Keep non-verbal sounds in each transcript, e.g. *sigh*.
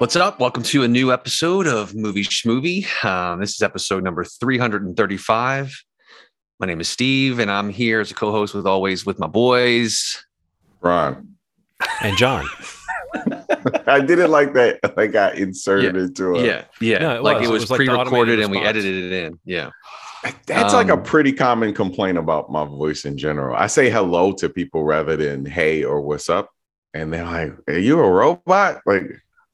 What's up? Welcome to a new episode of Movie Schmovie. Um, this is episode number 335. My name is Steve, and I'm here as a co host with always with my boys. Ron. And John. *laughs* I didn't like that. *laughs* I got inserted Yeah. into it. Yeah, yeah. No, it like was. it It was, was pre recorded automated and we edited it in. Yeah. That's like a Um, pretty common complaint about my voice in general. I say hello to people rather than hey or what's up. And they're like, Are you a robot? Like,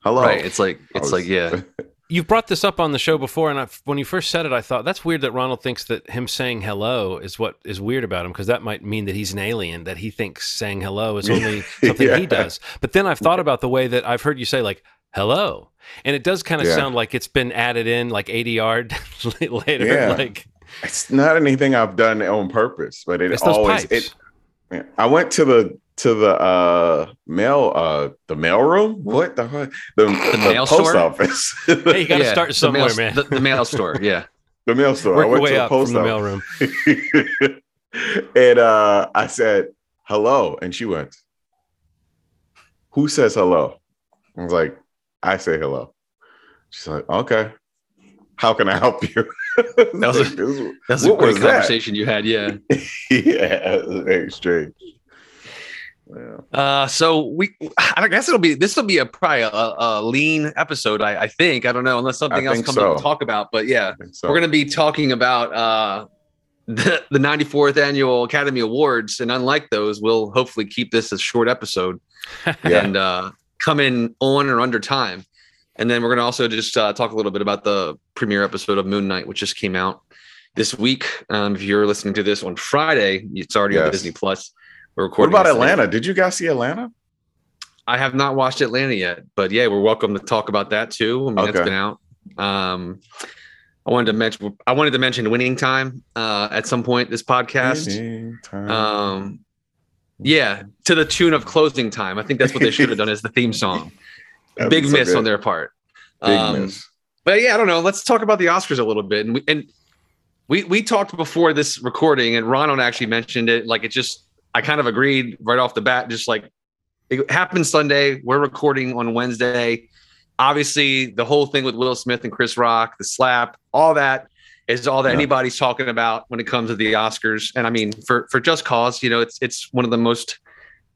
hello. Right. It's like, it's was- like, yeah. *laughs* You've brought this up on the show before, and I, when you first said it, I thought that's weird that Ronald thinks that him saying hello is what is weird about him because that might mean that he's an alien, that he thinks saying hello is only *laughs* something Yeah. he does. But then I've thought about the way that I've heard you say, like, hello. And it does kind of Yeah. sound like it's been added in like 80 *laughs* yard later. Yeah. Like, It's not anything I've done on purpose, but it it's those always pipes. it I went to the to the uh mail uh the mail room. What the fuck? The, the, mail post store? office. *laughs* hey, you got to Yeah, start the somewhere, mail, man. The, the mail store. *laughs* Yeah. the mail store. I Work your went way to the up from post the office. mailroom. *laughs* and uh, I said hello, and she went, "Who says hello?" I was like, "I say hello." She's like, "Okay, how can I help you?" That was *laughs* a- That's a What great was that? conversation you had. Yeah. *laughs* yeah, it was very strange. Yeah. Uh, so we, I guess it'll be this will be a probably a, a lean episode. I, I think I don't know unless something I else comes up to talk about. But yeah, so. we're gonna be talking about uh the, the 94th annual Academy Awards, and unlike those, we'll hopefully keep this a short episode *laughs* Yeah. and uh, come in on or under time. And then we're gonna also just uh, talk a little bit about the premiere episode of Moon Knight, which just came out this week. Um, if you're listening to this on Friday, it's already on Disney Plus. We're recording. What about. Atlanta? Did you guys see Atlanta? I have not watched Atlanta yet, but yeah, we're welcome to talk about that too. I mean, it's Okay. been out. Um, I wanted to mention. I wanted to mention Winning Time uh, at some point this podcast. Um, yeah, to the tune of Closing Time. I think that's what they should have done as the theme song. *laughs* That'd Big so miss good. on their part. Big Um, miss. But yeah, I don't know. Let's talk about the Oscars a little bit. And we, and we we talked before this recording, and Ronald actually mentioned it. Like it just, I kind of agreed right off the bat. Just like it happened Sunday. We're recording on Wednesday. Obviously, the whole thing with Will Smith and Chris Rock, the slap, all that is all that Yeah. anybody's talking about when it comes to the Oscars. And I mean, for for just cause, you know, it's it's one of the most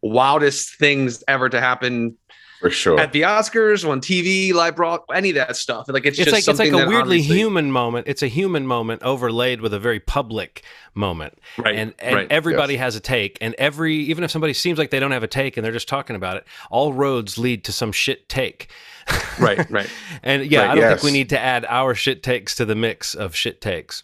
wildest things ever to happen For sure. at the Oscars, on TV, live broad, any of that stuff. Like it's, it's just like it's like a weirdly obviously- human moment. It's a human moment overlaid with a very public moment. right? and and right. everybody has a take and every even if somebody seems like they don't have a take and they're just talking about it all roads lead to some shit take right, right. *laughs* and yeah Right, i don't yes. think we need to add our shit takes to the mix of shit takes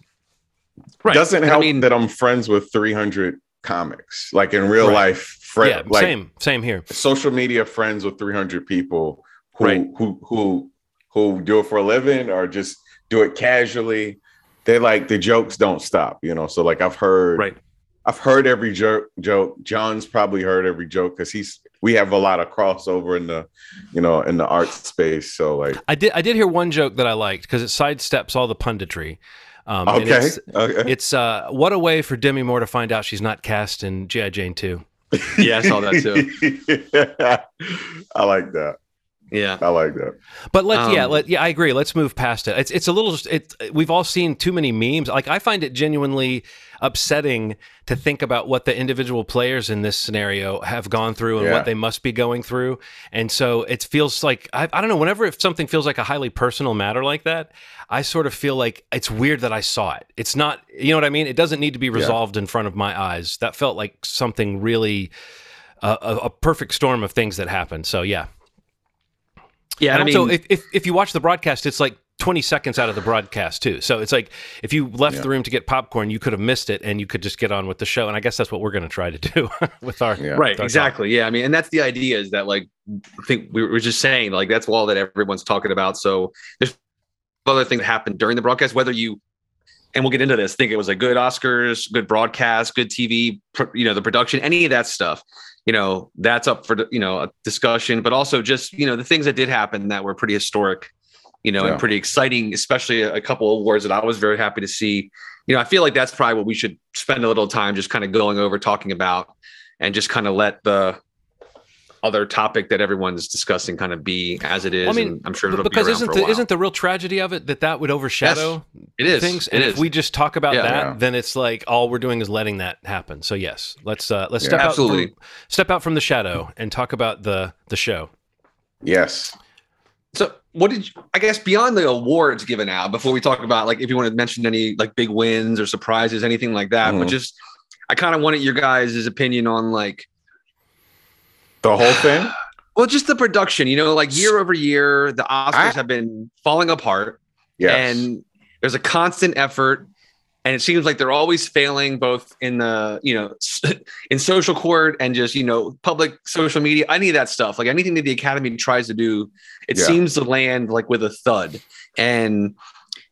Right. Doesn't I help mean- that I'm friends with 300 comics. Like in real Right. life, friend, yeah like same same here social media friends with 300 people who Right. who who who do it for a living or just do it casually. They like the jokes don't stop, you know. So like I've heard Right. I've heard every joke joke. John's probably heard every joke because he's we have a lot of crossover in the you know in the art space. So like i did i did hear one joke that i liked because it sidesteps all the punditry um, okay. it's, okay. it's uh, what a way for Demi Moore to find out she's not cast in G.I. Jane 2. *laughs* Yeah, I saw that too. *laughs* I like that. Yeah. I like that. But let's yeah, Um, let, yeah, I agree. Let's move past it. It's it's a little it we've all seen too many memes. Like I find it genuinely upsetting to think about what the individual players in this scenario have gone through and Yeah. what they must be going through. And so it feels like I, I don't know, whenever if something feels like a highly personal matter like that, I sort of feel like it's weird that I saw it. It's not, you know what I mean? It doesn't need to be resolved in front of my eyes. That felt like something really uh, a, a perfect storm of things that happened. So yeah. Yeah. And I mean, also, if, if if you watch the broadcast, it's like 20 seconds out of the broadcast too. So it's like if you left Yeah. the room to get popcorn, you could have missed it, and you could just get on with the show. And I guess that's what we're going to try to do *laughs* with our Yeah. right. with our Exactly. Yeah. I mean, and that's the idea is that like, I think we were just saying like that's all that everyone's talking about. So there's other things that happened during the broadcast, whether you and we'll get into this. Think it was a good Oscars, good broadcast, good TV, pr- you know, the production, any of that stuff. You know, that's up for you know a discussion, but also just you know the things that did happen that were pretty historic, you know, Yeah. and pretty exciting, especially a, a couple of awards that I was very happy to see. You know, I feel like that's probably what we should spend a little time just kind of going over, talking about, and just kind of let the other topic that everyone's discussing kind of be as it is. I mean, I'm sure it'll because be isn't for the a while. isn't the real tragedy of it that that would overshadow it is things? It And is. if we just talk about Yeah. that, Yeah. then it's like all we're doing is letting that happen. So yes, let's uh, let's Yeah. step Absolutely. out from, step out from the shadow and talk about the the show. Yes. So, what did you, I guess beyond the awards given out before we talk about like if you want to mention any like big wins or surprises, anything like that? But Mhm. just I kind of wanted your guys' opinion on like The whole thing. *sighs* well, just the production. You know, like year over year, the Oscars I- have been falling apart, Yes. and there's a constant effort. And it seems like they're always failing, both in the you know *laughs* in social court and just you know public social media, any of that stuff. Like anything that the Academy tries to do, it Yeah. seems to land like with a thud. And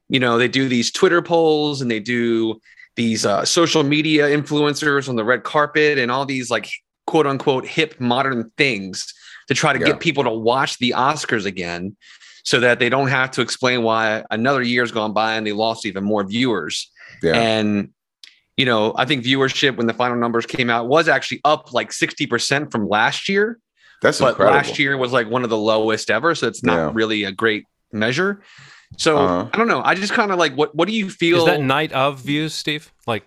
you know they do these Twitter polls and they do these uh, social media influencers on the red carpet and all these like quote unquote hip modern things to try to Yeah. get people to watch the Oscars again so that they don't have to explain why another year's gone by and they lost even more viewers. Yeah. And you know, I think viewership when the final numbers came out was actually up like 60% from last year, That's but incredible. last year was like one of the lowest ever, so it's not Yeah. really a great measure. So Uh-huh. I don't know. I just kind of like what what do you feel? Is that night of views, Steve? Like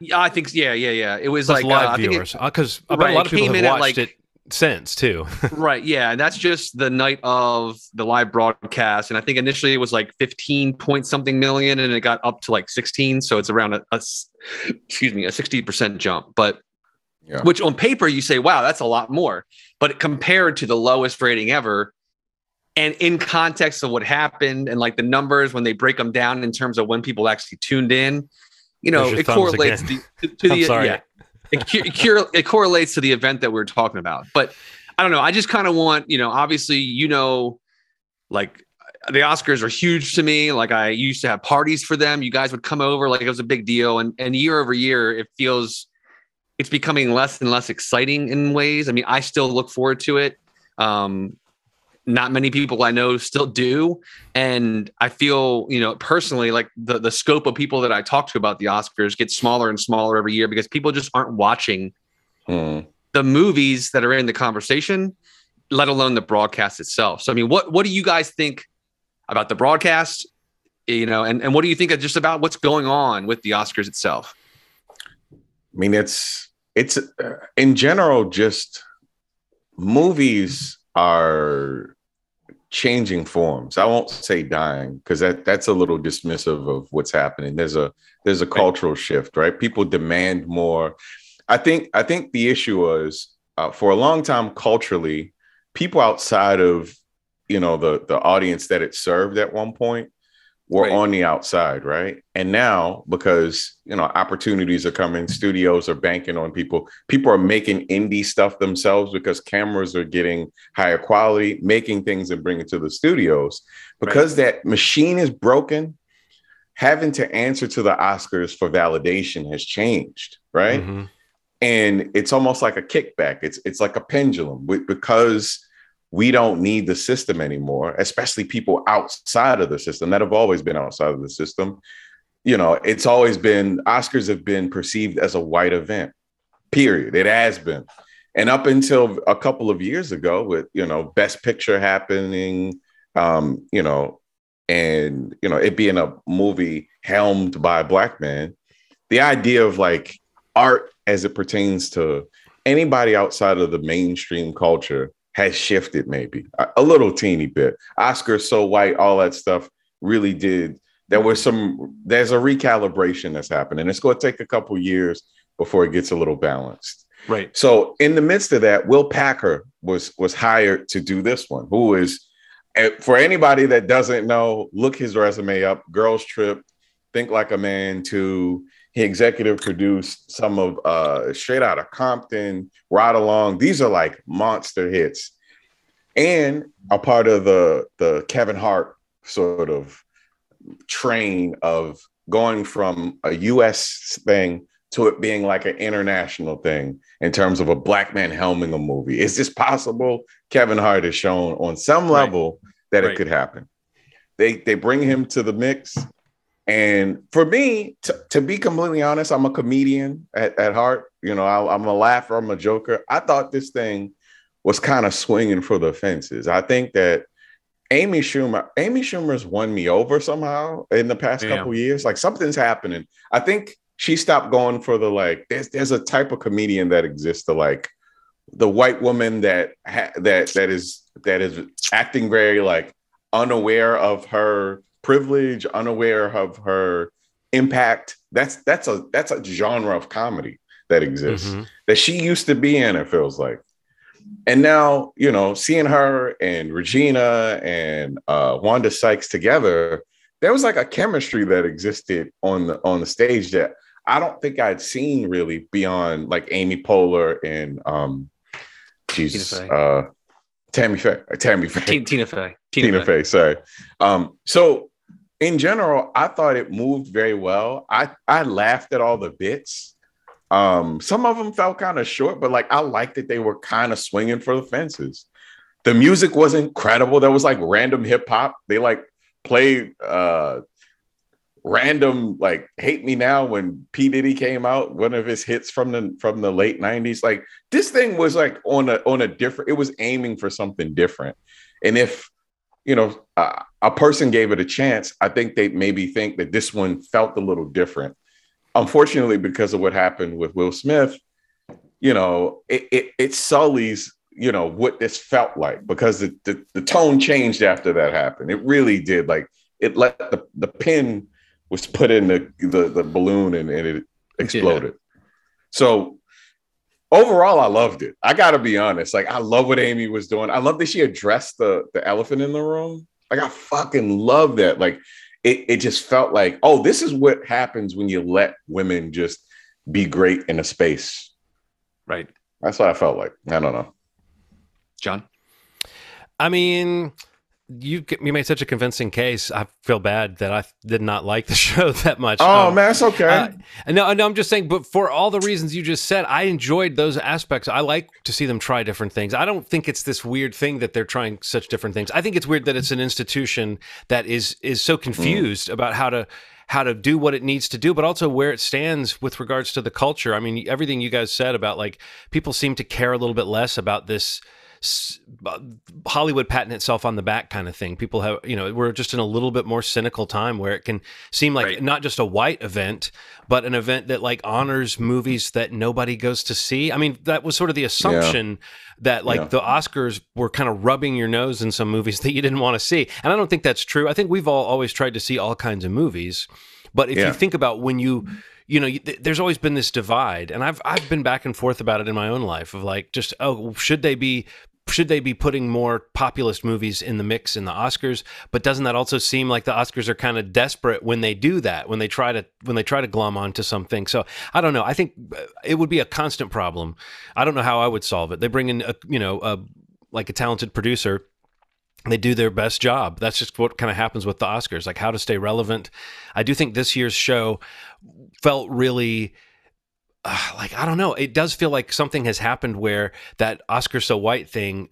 yeah, I think yeah, yeah, yeah. It was that's like uh, I live think it- viewers? Because I bet Right, a lot of people came have watched like- it since too. *laughs* right yeah and that's just the night of the live broadcast and i think initially it was like 15 point something million and it got up to like 16 so it's around a, a s- excuse me a 60% jump but Yeah. which on paper you say wow that's a lot more but compared to the lowest rating ever and in context of what happened and like the numbers when they break them down in terms of when people actually tuned in you know it correlates again. to, to *laughs* the sorry. yeah it, cu- it, correlates to the event that we are talking about. But I don't know. I just kind of want, you know, obviously, you know, like the Oscars are huge to me. Like I used to have parties for them. You guys would come over, like it was a big deal. And and year over year, it feels it's becoming less and less exciting in ways. I mean, I still look forward to it. Um, not many people I know still do. And I feel, you know, personally, like the, the scope of people that I talk to about the Oscars gets smaller and smaller every year because people just aren't watching Hmm. the movies that are in the conversation, let alone the broadcast itself. So, I mean, what, what do you guys think about the broadcast? You know, and, and what do you think of just about what's going on with the Oscars itself? I mean, it's it's uh, in general just movies are changing forms. I won't say dying because that that's a little dismissive of what's happening. There's a there's a cultural shift, right? People demand more. I think I think the issue was uh, for a long time culturally, people outside of you know the the audience that it served at one point were Right. on the outside, right? And now because you know opportunities are coming, studios are banking on people. People are making indie stuff themselves because cameras are getting higher quality, making things and bringing to the studios. Because that machine is broken, having to answer to the Oscars for validation has changed, right? Mhm. and it's almost like a kickback it's it's like a pendulum because we don't need the system anymore especially people outside of the system that have always been outside of the system. You know it's always been oscars have been perceived as a white event period. It has been. And up until a couple of years ago with you know best picture happening um you know and you know it being a movie helmed by a black man the idea of like art as it pertains to anybody outside of the mainstream culture has shifted maybe a, a little teeny bit oscar so white all that stuff really did there was some there's a recalibration that's happening and it's going to take a couple years before it gets a little balanced Right. so in the midst of that, Will Packer was was hired to do this one. Who is eh, for anybody that doesn't know, look his resume up. Girls Trip, Think Like a Man. To he executive produced some of uh, Straight Out of Compton, Ride Along. These are like monster hits, and a part of the the Kevin Hart sort of train of going from a U.S. thing to it being like an international thing in terms of a black man helming a movie. Is this possible? Kevin Hart has shown on some Right. level that Right. it could happen. They they bring him to the mix. And for me, t- to be completely honest, I'm a comedian at, at heart. You know, I, I'm a laugher, I'm a joker. I thought this thing was kind of swinging for the fences. I think that Amy Schumer, Amy Schumer's won me over somehow in the past Yeah. couple years. Like something's happening. I think she stopped going for the like. There's there's a type of comedian that exists to like the white woman that ha- that that is that is acting very like unaware of her privilege, unaware of her impact. That's that's a that's a genre of comedy that exists Mhm. that she used to be in, it feels like. And now, you know, seeing her and Regina and uh, Wanda Sykes together, there was like a chemistry that existed on the on the stage that I don't think I'd seen really beyond like Amy Poehler and um, Jesus, Tina uh, Tammy Faye, Tammy Faye. Tina, Tina Fey. Tina, Fey. Sorry. Um, so in general, I thought it moved very well. I I laughed at all the bits. Um, some of them felt kind of short, but like I liked that they were kind of swinging for the fences. The music was incredible. There was like random hip hop. They like played uh random like hate me now when P Diddy came out, one of his hits from the from the late 90s. Like this thing was like on a on a different, it was aiming for something different. And if you know uh, a person gave it a chance, I think they maybe think that this one felt a little different. Unfortunately, because of what happened with Will Smith, you know, it it, it sullies you know what this felt like because the, the the tone changed after that happened. It really did. Like it let the the pin was put in the the, the balloon and, and it exploded. So overall, I loved it. I gotta be honest. Like I love what Amy was doing. I love that she addressed the the elephant in the room. Like I fucking love that. Like it, it just felt like, oh, this is what happens when you let women just be great in a space. Right. That's what I felt like. I don't know. John. I mean, you you made such a convincing case. I feel bad that I did not like the *laughs* show that much. Oh Um, man, it's okay. Uh, no, no, I'm just saying, but for all the reasons you just said, I enjoyed those aspects. I like to see them try different things. I don't think it's this weird thing that they're trying such different things. I think it's weird that it's an institution that is is so confused about how to how to do what it needs to do, but also where it stands with regards to the culture. I mean, everything you guys said about like people seem to care a little bit less about this Hollywood patting itself on the back kind of thing. People have, you know, we're just in a little bit more cynical time where it can seem like Right. not just a white event, but an event that like honors movies that nobody goes to see. I mean, that was sort of the assumption that like Yeah. the Oscars were kind of rubbing your nose in some movies *laughs* that you didn't want to see. And I don't think that's true. I think we've all always tried to see all kinds of movies. But if Yeah. you think about when you you know, th- there's always been this divide, and I've I've been back and forth about it in my own life of like, just oh, should they be should they be putting more populist movies in the mix in the Oscars? But doesn't that also seem like the Oscars are kind of desperate when they do that, when they try to when they try to glom onto something? So I don't know. I think uh, it would be a constant problem. I don't know how I would solve it. They bring in a you know a like a talented producer they do their best job. That's just what kind of happens with the Oscars, like how to stay relevant. I do think this year's show felt really uh, like I don't know. It does feel like something has happened where that Oscar so white thing.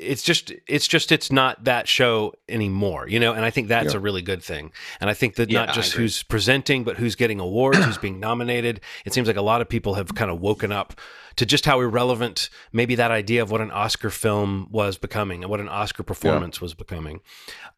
It's just, it's just, it's not that show anymore, you know. And I think that's Yeah. a really good thing. And I think that Yeah, not just who's presenting, but who's getting awards, who's being nominated. It seems like a lot of people have kind of woken up to just how irrelevant maybe that idea of what an Oscar film was becoming and what an Oscar performance was becoming.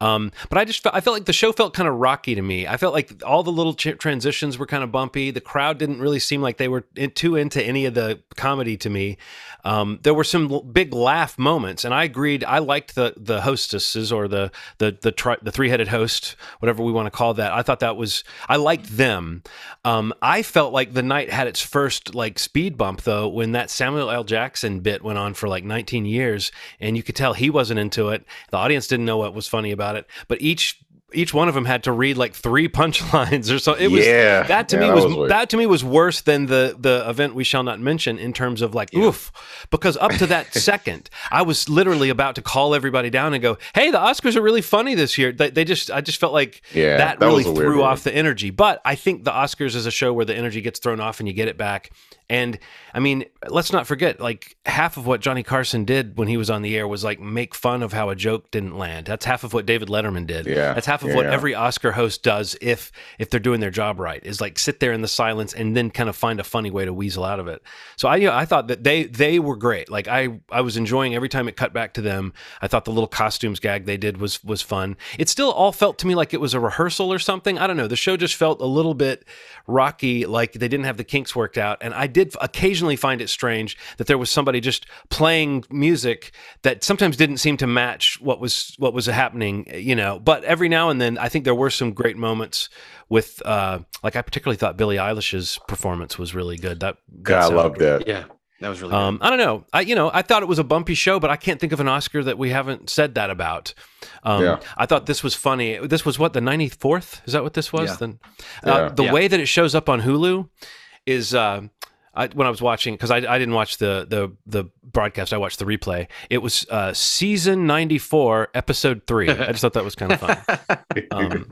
Um, but I just felt, I felt like the show felt kind of rocky to me. I felt like all the little ch- transitions were kind of bumpy. The crowd didn't really seem like they were in, too into any of the comedy to me. Um, there were some l- big laugh moments, and I agreed. I liked the the hostesses or the the the, tri- the three headed host, whatever we want to call that. I thought that was I liked them. Um, I felt like the night had its first like speed bump though when that Samuel L. Jackson bit went on for like 19 years, and you could tell he wasn't into it. The audience didn't know what was funny about it, but each each one of them had to read like three *laughs* punchlines or so. It was Yeah. that to Yeah, me that was, was that to me was worse than the the event we shall not mention in terms of like oof because up to that *laughs* second I was literally about to call everybody down and go hey the Oscars are really funny this year they, they just I just felt like Yeah, that, that really was a weird threw off the energy but I think the Oscars is a show where the energy gets thrown off and you get it back And I mean, let's not forget, like half of what Johnny Carson did when he was on the air was like make fun of how a joke didn't land. That's half of what David Letterman did. Yeah. That's half of Yeah, what yeah. every Oscar host does if if they're doing their job right is like sit there in the silence and then kind of find a funny way to weasel out of it. So I you know, I thought that they they were great. Like I I was enjoying every time it cut back to them. I thought the little costumes gag they did was was fun. It still all felt to me like it was a rehearsal or something. I don't know. The show just felt a little bit rocky, like they didn't have the kinks worked out. And I did occasionally find it strange that there was somebody just playing music that sometimes didn't seem to match what was what was happening, you know. But every now and then, I think there were some great moments with, uh, like I particularly thought Billie Eilish's performance was really good. That, that God, I sounded love that. Yeah, that was really. um, I don't know. I you know I thought it was a bumpy show, but I can't think of an Oscar that we haven't said that about. Um, Yeah. I thought this was funny. This was what the ninety fourth. Is that what this was? Yeah. Then Yeah. uh, the Yeah. way that it shows up on Hulu is. Uh, I, when I was watching, because I, I didn't watch the, the the broadcast, I watched the replay. It was uh, season ninety four, episode three. I just thought that was kind of fun. *laughs* Um,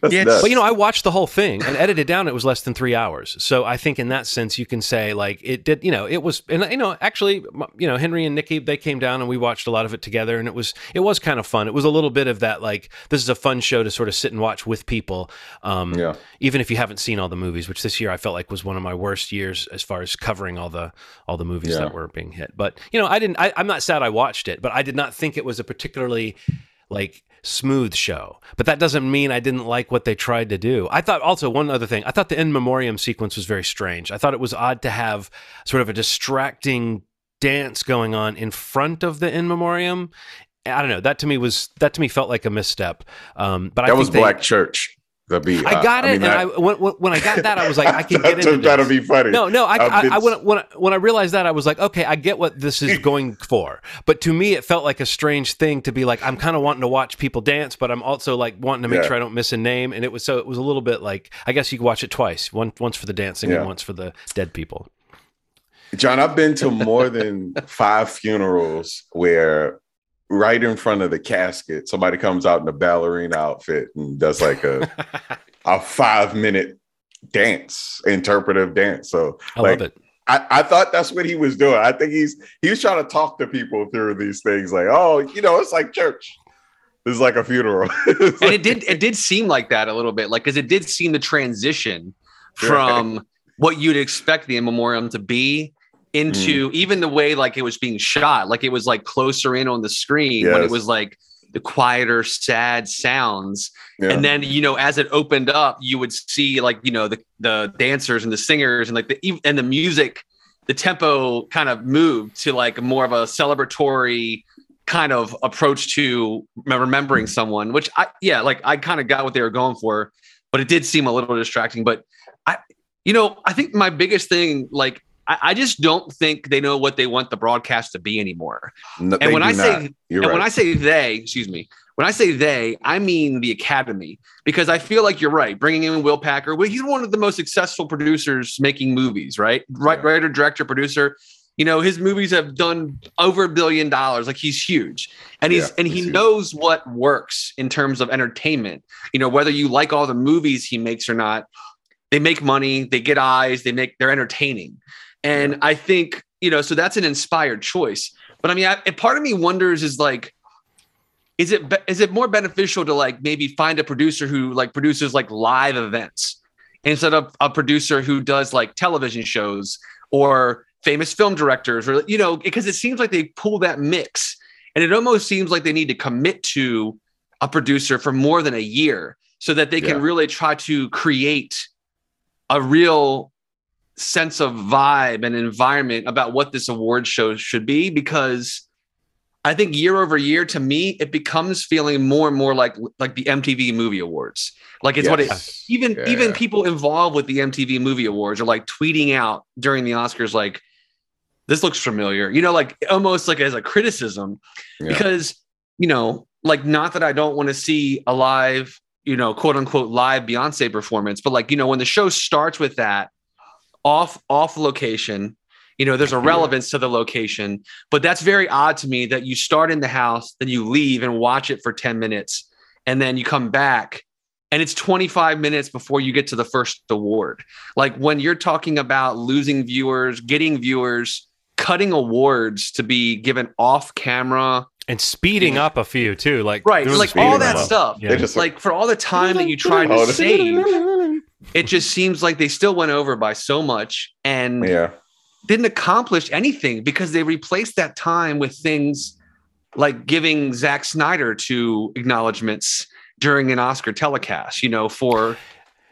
That's Yeah, but you know, I watched the whole thing and edited down. It was less than three hours. So I think in that sense, you can say like it did. You know, it was, and you know, actually, you know, Henry and Nikki they came down and we watched a lot of it together, and it was it was kind of fun. It was a little bit of that like this is a fun show to sort of sit and watch with people. Um, Yeah. Even if you haven't seen all the movies, which this year I felt like was one of my worst years as far as covering all the all the movies Yeah. that were being hit. But you know, I didn't. I, I'm not sad I watched it, but I did not think it was a particularly like smooth show. But that doesn't mean I didn't like what they tried to do. I thought also one other thing. I thought the in memoriam sequence was very strange. I thought it was odd to have sort of a distracting dance going on in front of the in memoriam. I don't know. That to me was that to me felt like a misstep. Um, but I that think was they- Black Church. The beat. I uh, got it, mean, and that- I when, when- I got that, I was like, I *laughs* can get into turned out to this. be funny. No, no, I, I've I, I when, I- when I, when I realized that, I was like, okay, I get what this is *laughs* going for. But to me, it felt like a strange thing to be like, I'm kind of wanting to watch people dance, but I'm also like wanting to make Yeah. sure I don't miss a name. And it was so it was a little bit like, I guess you could watch it twice, one once for the dancing Yeah. and once for the dead people. John, I've been to more than five funerals where right in front of the casket, somebody comes out in a ballerina outfit and does like a *laughs* a five minute dance, interpretive dance. So I like, love it. I, I thought that's what he was doing. I think he's he was trying to talk to people through these things, like, oh, you know, it's like church. This is like a funeral. *laughs* And like- it did it did seem like that a little bit like because it did seem the transition from what you'd expect the in memoriam to be into mm. even the way like it was being shot like it was like closer in on the screen when it was like the quieter sad sounds. Yeah. and then you know as it opened up you would see like you know the the dancers and the singers and like the and the music the tempo kind of moved to like more of a celebratory kind of approach to remembering someone which i yeah like i kind of got what they were going for but it did seem a little distracting. But i you know i think my biggest thing like I, I just don't think they know what they want the broadcast to be anymore No, and when I say. And right. when I say they, excuse me, when I say they, I mean the Academy, because I feel like you're right. Bringing in Will Packer, well, he's one of the most successful producers making movies, right? Writer, director, producer. You know, his movies have done over a billion dollars. Like he's huge, and he's Yeah, and he huge. knows what works in terms of entertainment. You know, whether you like all the movies he makes or not, they make money, they get eyes, they make they're entertaining. And I think, you know, so that's an inspired choice. But I mean, I, part of me wonders is like, is it be- is it more beneficial to like maybe find a producer who like produces like live events instead of a producer who does like television shows or famous film directors or you know because it seems like they pull that mix. And it almost seems like they need to commit to a producer for more than a year so that they can really try to create a real sense of vibe and environment about what this award show should be because I think year over year to me it becomes feeling more and more like like the MTV Movie Awards. Like it's what it even Yeah. even people involved with the MTV Movie Awards are like tweeting out during the Oscars like this looks familiar. You know like almost like as a criticism Yeah. because you know like not that I don't want to see a live you know quote unquote live Beyonce performance but like you know when the show starts with that off off location you know there's a relevance to the location but that's very odd to me that you start in the house then you leave and watch it for 10 minutes and then you come back and it's 25 minutes before you get to the first award. Like when you're talking about losing viewers, getting viewers, cutting awards to be given off camera and speeding up a few too, like right, like all that up. stuff. Yeah. They just Like for all the time that you tried to save, it just seems like they still went over by so much and yeah, didn't accomplish anything because they replaced that time with things like giving Zack Snyder two acknowledgments during an Oscar telecast, you know, for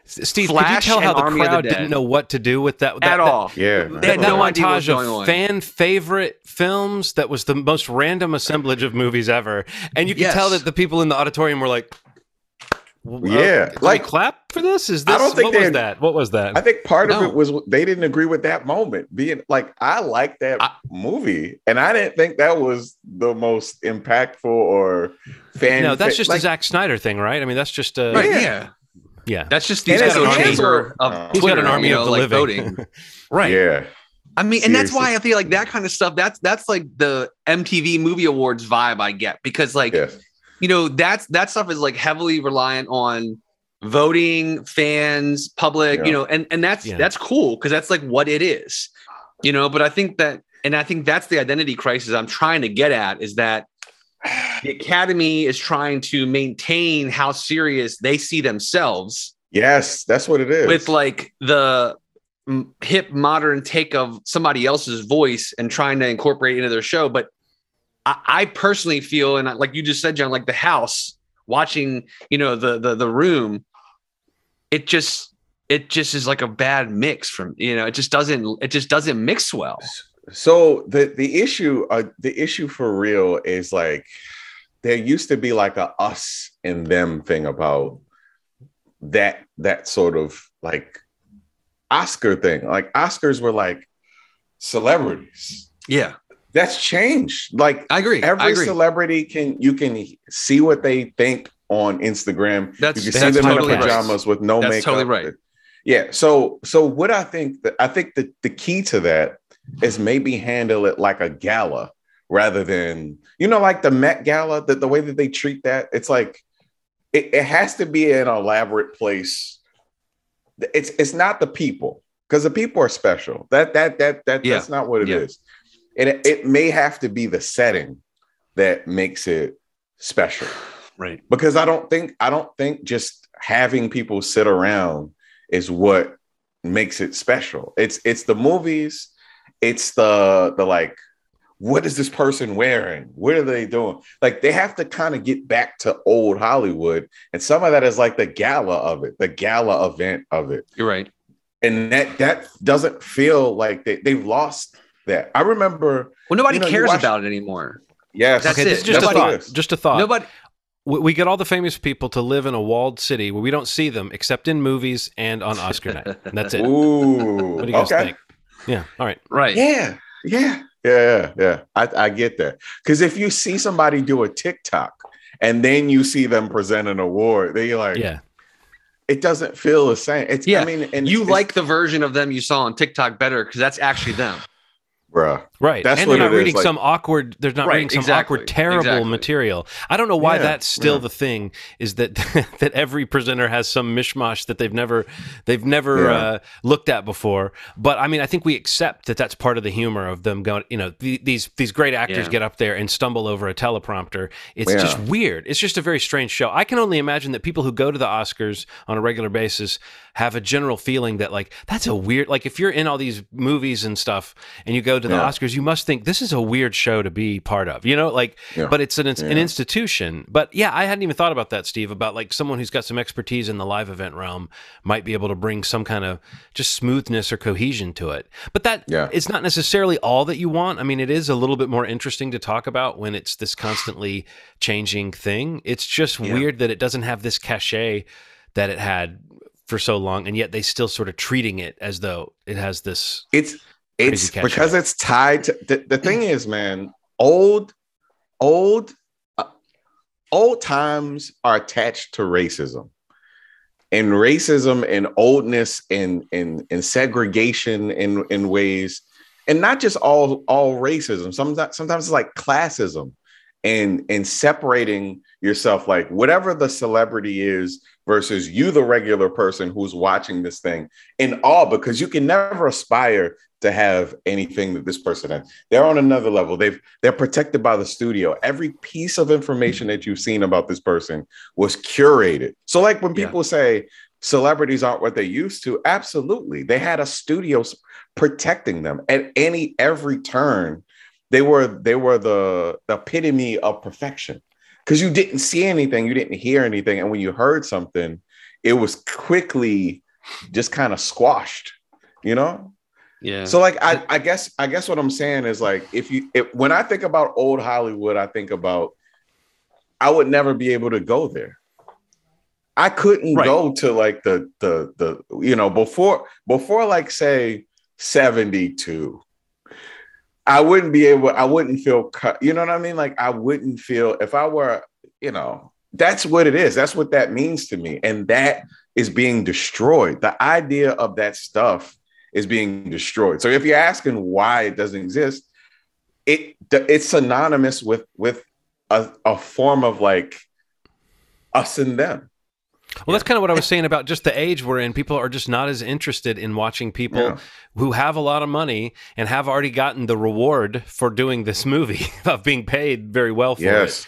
Steve, Flash could you tell how the Army of the crowd didn't know what to do with that, that at that- all. yeah. They had no idea what montage of fan favorite films that was the most random assemblage of movies ever, and you can Yes. tell that the people in the auditorium were like, "W- uh, Yeah, like- we clap for this? Is this I don't think what was that? What was that? I think part of it was they didn't agree with that moment. Being like, I like that I- movie, and I didn't think that was the most impactful or fan. no, that's fa- just like, a Zack Snyder thing, right? I mean, that's just a Right, Yeah. Yeah. yeah. That's just the And an army- chamber of He's He's Twitter, got an army you know, of the like living. voting. *laughs* Right. Yeah, I mean, and that's why I feel like that kind of stuff. That's that's like the MTV Movie Awards vibe I get because like yes, you know that's that stuff is like heavily reliant on voting, fans, public, Yeah. you know, and and that's Yeah. that's cool because that's like what it is, you know. But I think that, and I think that's the identity crisis I'm trying to get at is that the Academy is trying to maintain how serious they see themselves yes, that's what it is. with like the hip modern take of somebody else's voice and trying to incorporate into their show. But I, I personally feel, and I- like you just said, John, like the house watching, you know, the the the room, it just it just is like a bad mix from you know it just doesn't it just doesn't mix well So the the issue uh, the issue for real is like there used to be like a us and them thing about that that sort of like Oscar thing. Like Oscars were like celebrities. yeah That's changed. Like i agree i every agree celebrity can you can see what they think on Instagram. That's- you can that's see them totally in right. pajamas with no That's makeup. totally right. Yeah. So so what I think that I think that the key to that is maybe handle it like a gala rather than you know like the Met Gala that the way that they treat that it's like it, it has to be an elaborate place. It's it's not the people because the people are special. That that that that Yeah. that's not what it Yeah. is. And it, it may have to be the setting that makes it special right because I don't think I don't think just having people sit around is what makes it special. It's it's the movies, it's the the like what is this person wearing? What are they doing? Like they have to kind of get back to old Hollywood and some of that is like the gala of it, the gala event of it. you're right And that that doesn't feel like they they've lost that. I remember well nobody You know, cares watch- about it anymore yes, That's okay, it. this is just a thought. is. Just a thought. nobody we, we get all the famous people to live in a walled city where we don't see them except in movies and on Oscar night. And that's it. Ooh. What do you guys okay. think? Yeah. All right. right Yeah, yeah, yeah, yeah. I, I get that. Because if you see somebody do a TikTok and then you see them present an award, they like, Yeah. it doesn't feel the same. It's, Yeah, I mean, and you like the version of them you saw on TikTok better because that's actually them. Bruh. Right. That's and they're not reading like- some awkward they're not Right, reading some exactly, awkward terrible exactly. material. I don't know why Yeah, that's still yeah. the thing is that *laughs* that every presenter has some mishmash that they've never they've never Yeah. uh, looked at before. But I mean, I think we accept that that's part of the humor of them going, you know, the, these these great actors get up there and stumble over a teleprompter. It's just weird. It's just a very strange show. I can only imagine that people who go to the Oscars on a regular basis have a general feeling that like that's a weird like if you're in all these movies and stuff and you go to the Yeah. Oscars, you must think this is a weird show to be part of. You know, like Yeah. but it's an it's an institution. But yeah, I hadn't even thought about that, Steve, about like someone who's got some expertise in the live event realm might be able to bring some kind of just smoothness or cohesion to it. But that Yeah. it's not necessarily all that you want. I mean, it is a little bit more interesting to talk about when it's this constantly changing thing. It's just weird that it doesn't have this cachet that it had for so long, and yet they still sort of treating it as though it has this. It's it's because it's tied to the, the thing is, man, old, old, uh, old times are attached to racism. And racism and oldness and and, and segregation in, in ways, and not just all all racism. Sometimes sometimes it's like classism and and separating yourself like whatever the celebrity is versus you the regular person who's watching this thing in awe because you can never aspire to have anything that this person has. They're on another level. They've they're protected by the studio. Every piece of information that you've seen about this person was curated. So like when people yeah. say celebrities aren't what they used to absolutely. They had a studio protecting them at any every turn. They were they were the, the epitome of perfection. Because you didn't see anything, you didn't hear anything, and when you heard something, it was quickly just kind of squashed, you know. Yeah. So like I, I guess I guess what I'm saying is like if you if, when I think about old Hollywood, I think about I would never be able to go there. I couldn't right. go to like the the the you know before before like say 72 I wouldn't be able, I wouldn't feel, cut, you know what I mean? Like, I wouldn't feel if I were, you know, that's what it is. That's what that means to me. And that is being destroyed. The idea of that stuff is being destroyed. So if you're asking why it doesn't exist, it it's synonymous with with a, a form of like us and them. Well, that's kind of what I was saying about just the age we're in. People are just not as interested in watching people yeah. who have a lot of money and have already gotten the reward for doing this movie *laughs* of being paid very well for yes. it.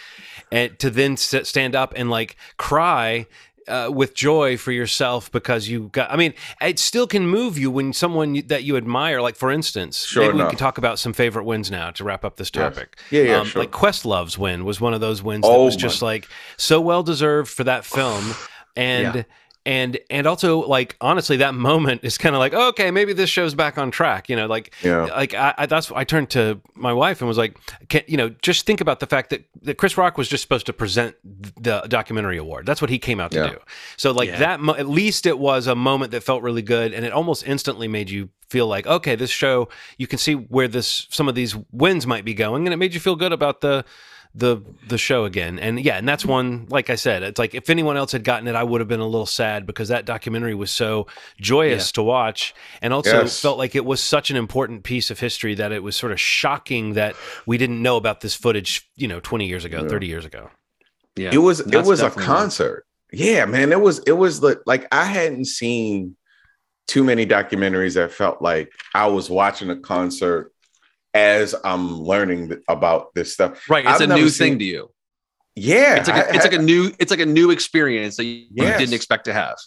And to then sit, stand up and like cry uh, with joy for yourself because you got. I mean, it still can move you when someone that you admire, like for instance, sure maybe enough. we could talk about some favorite wins now to wrap up this topic. Yes. Yeah, yeah, um, sure. Like Questlove's win was one of those wins oh, that was just like so well deserved for that film *sighs* and yeah. And and also like honestly that moment is kind of like oh, okay maybe this show's back on track you know like yeah. like I, I, that's I turned to my wife and was like can, you know just think about the fact that that Chris Rock was just supposed to present the documentary award that's what he came out to yeah. do so like yeah. that mo- at least it was a moment that felt really good and it almost instantly made you feel like okay this show you can see where this some of these wins might be going and it made you feel good about the the the show again. And yeah, and that's one like I said, it's like if anyone else had gotten it, I would have been a little sad because that documentary was so joyous yeah. to watch and also yes. felt like it was such an important piece of history that it was sort of shocking that we didn't know about this footage, you know, 20 years ago, yeah. 30 years ago. Yeah. It was it was a concert. Yeah, man, it was it was like I hadn't seen too many documentaries that felt like I was watching a concert as I'm learning about this stuff. Right, it's I've a new seen, thing to you. Yeah, it's like a, I, it's like a new it's like a new experience that you, yes. you didn't expect to have.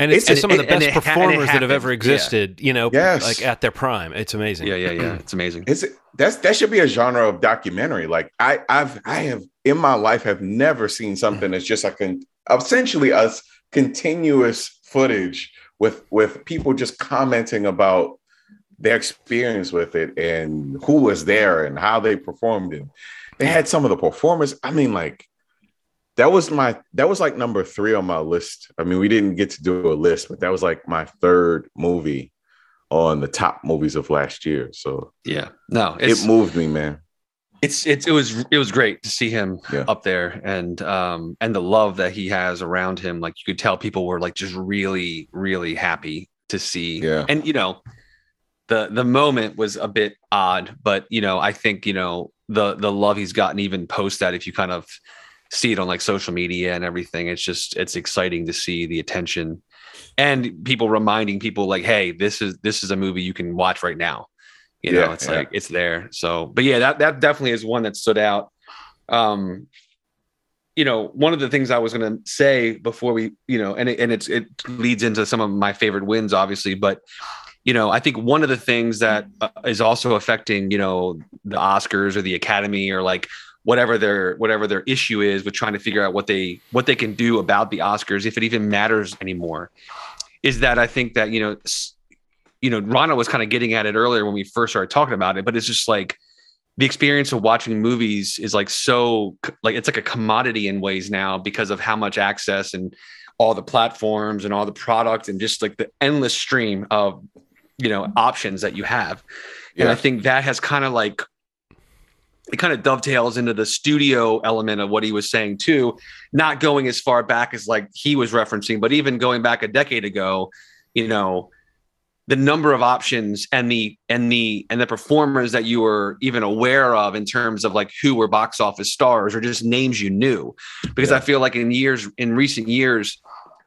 And it's, it's some of the best performers that have ever existed, yeah. you know, yes. like at their prime. It's amazing. Yeah, yeah, yeah. *clears throat* It's amazing. It's that's that should be a genre of documentary. Like I I've I have in my life have never seen something that's just like an essentially a continuous footage with with people just commenting about their experience with it and who was there and how they performed it. They had some of the performers. I mean, like that was my that was like number three on my list. I mean, we didn't get to do a list, but that was like my third movie on the top movies of last year. So yeah, no, it moved me, man. It's it's it was it was great to see him yeah. up there and um and the love that he has around him. Like you could tell people were like just really really happy to see. Yeah, and you know the the moment was a bit odd, but you know, I think you know the the love he's gotten even post that. If you kind of see it on like social media and everything, it's just it's exciting to see the attention and people reminding people like, hey, this is this is a movie you can watch right now. You know, it's yeah. like it's there. So, but yeah, that that definitely is one that stood out. Um, you know, one of the things I was going to say before we, you know, and it, and it's it leads into some of my favorite wins, obviously, but you know, I think one of the things that uh, is also affecting, you know, the Oscars or the Academy or like whatever their whatever their issue is with trying to figure out what they what they can do about the Oscars if it even matters anymore is that I think that you know you know Rana was kind of getting at it earlier when we first started talking about it but it's just like the experience of watching movies is like so like it's like a commodity in ways now because of how much access and all the platforms and all the product and just like the endless stream of you know mm-hmm. options that you have. And i think that has kind of like it kind of dovetails into the studio element of what he was saying too not going as far back as like he was referencing but even going back a decade ago you know the number of options and the and the and the performers that you were even aware of in terms of like who were box office stars or just names you knew. Because Yeah. i feel like in years in recent years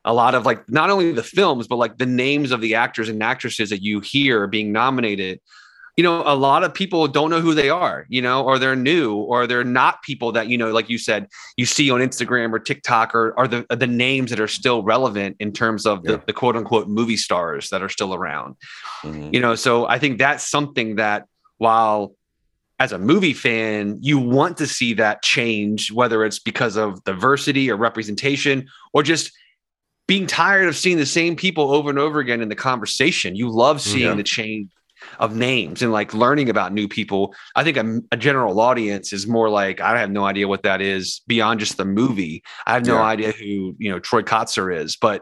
a lot of like not only the films but like the names of the actors and actresses that you hear being nominated you know a lot of people don't know who they are you know or they're new or they're not people that you know like you said you see on instagram or tiktok or, are the the names that are still relevant in terms of the, Yeah. the quote unquote movie stars that are still around Mhm. you know so i think that's something that while as a movie fan you want to see that change whether it's because of diversity or representation or just being tired of seeing the same people over and over again in the conversation you love mm-hmm. seeing Yeah. the change of names and like learning about new people i think a, a general audience is more like i have no idea what that is beyond just the movie i have no Yeah. idea who you know troy kotsur is but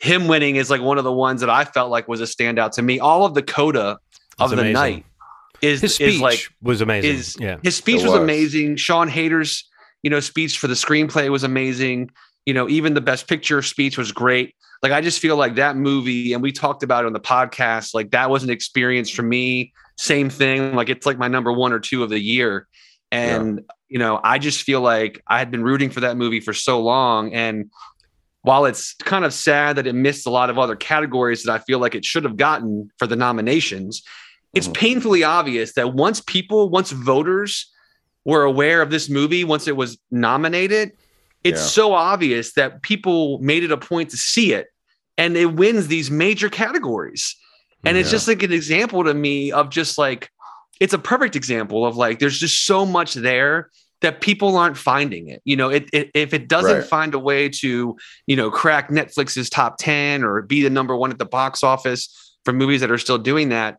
him winning is like one of the ones that I felt like was a standout to me. All of the coda of It's the amazing. night is His speech is like was amazing. is- yeah. his speech was. was. amazing. Sian Heder's you know speech for the screenplay was amazing. You know, even the best picture speech was great. Like I just feel like that movie, and we talked about it on the podcast. Like that was an experience for me. Same thing. Like it's like my number one or two of the year, and you know, I just feel like I had been rooting for that movie for so long, and while it's kind of sad that it missed a lot of other categories that I feel like it should have gotten for the nominations, it's Mhm. painfully obvious that once people, once voters were aware of this movie, once it was nominated, it's Yeah. so obvious that people made it a point to see it and it wins these major categories. And it's just like an example to me of just like, it's a perfect example of like, there's just so much there that people aren't finding it. You know, it, it if it doesn't Right. find a way to, you know, crack Netflix's top 10 or be the number one at the box office for movies that are still doing that,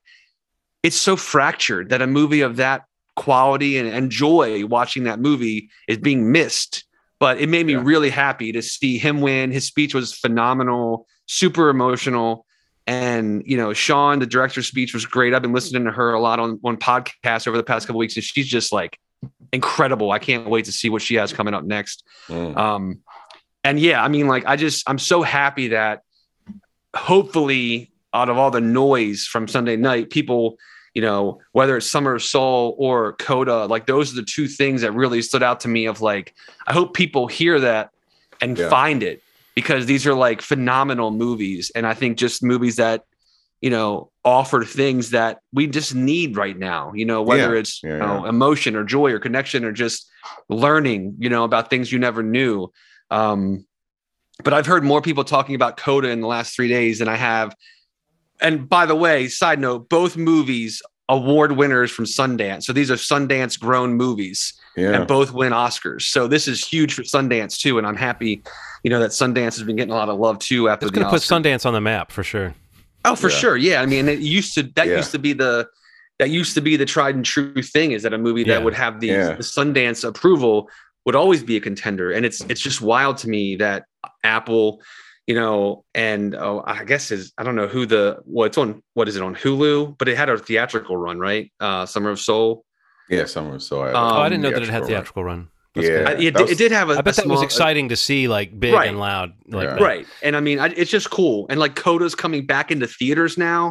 it's so fractured that a movie of that quality and, and joy watching that movie is being missed. But it made me Yeah. really happy to see him win. His speech was phenomenal, super emotional. And you know, Sian, the director's speech was great. I've been listening to her a lot on on podcasts over the past couple weeks, and she's just like incredible. I can't wait to see what she has coming up next. Mm. Um, and yeah, I mean, like, I just, I'm so happy that hopefully, out of all the noise from Sunday night, people, you know, whether it's Summer of Soul or Coda, like, those are the two things that really stood out to me. Of like, I hope people hear that and Yeah. find it because these are like phenomenal movies. And I think just movies that, you know, offer things that we just need right now, you know, whether Yeah. it's, Yeah, you know, emotion or joy or connection or just learning, you know, about things you never knew. Um, but I've heard more people talking about Coda in the last three days than I have. And by the way, side note, both movies award winners from Sundance. So these are Sundance grown movies Yeah. and both win Oscars. So this is huge for Sundance too. And I'm happy, you know, that Sundance has been getting a lot of love too after It's the going to put Sundance on the map for sure. Oh, for Yeah. sure. Yeah. I mean, it used to that Yeah. used to be the that used to be the tried and true thing is that a movie Yeah. that would have the, Yeah. the Sundance approval would always be a contender. And it's it's just wild to me that Apple, you know, and oh, I guess is I don't know who the well, it's on what is it on Hulu, but it had a theatrical run, right? Uh Summer of Soul. yeah. Summer. So I, Um, oh, I didn't know that it had theatrical theatrical run. That's Yeah. I, it, was- it did have a I bet a that was exciting to see, like big Right. and loud, like Yeah. right and i mean I, it's just cool and like coda's coming back into theaters now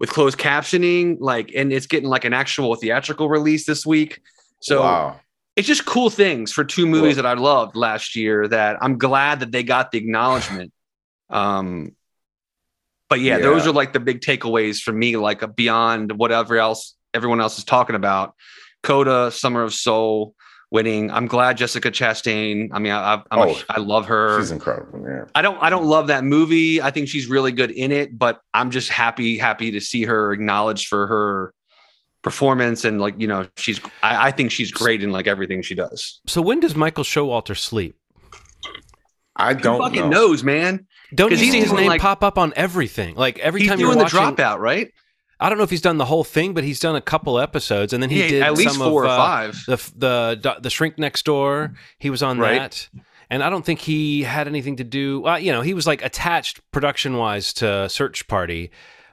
with closed captioning like and it's getting like an actual theatrical release this week so wow. it's just cool things for two movies Cool. that i loved last year that i'm glad that they got the acknowledgement um but yeah, those are like the big takeaways for me like beyond whatever else everyone else is talking about coda summer of soul winning i'm glad jessica chastain i mean i, I, I'm a, Oh, I love her She's incredible. Yeah. I don't I don't love that movie. I think she's really good in it, but I'm just happy happy to see her acknowledged for her performance and like you know she's I, I think she's great in like everything she does. So when does Michael Showalter sleep? I don't fucking know. knows, man. Don't you see his name like- pop up on everything? Like every He's time you're doing the watching, dropout, right? I don't know if he's done the whole thing, but he's done a couple episodes, and then he did at least some four of, or uh, five. the the the shrink next door. He was on Right. that, and I don't think he had anything to do. Well, you know, he was like attached production wise to Search Party,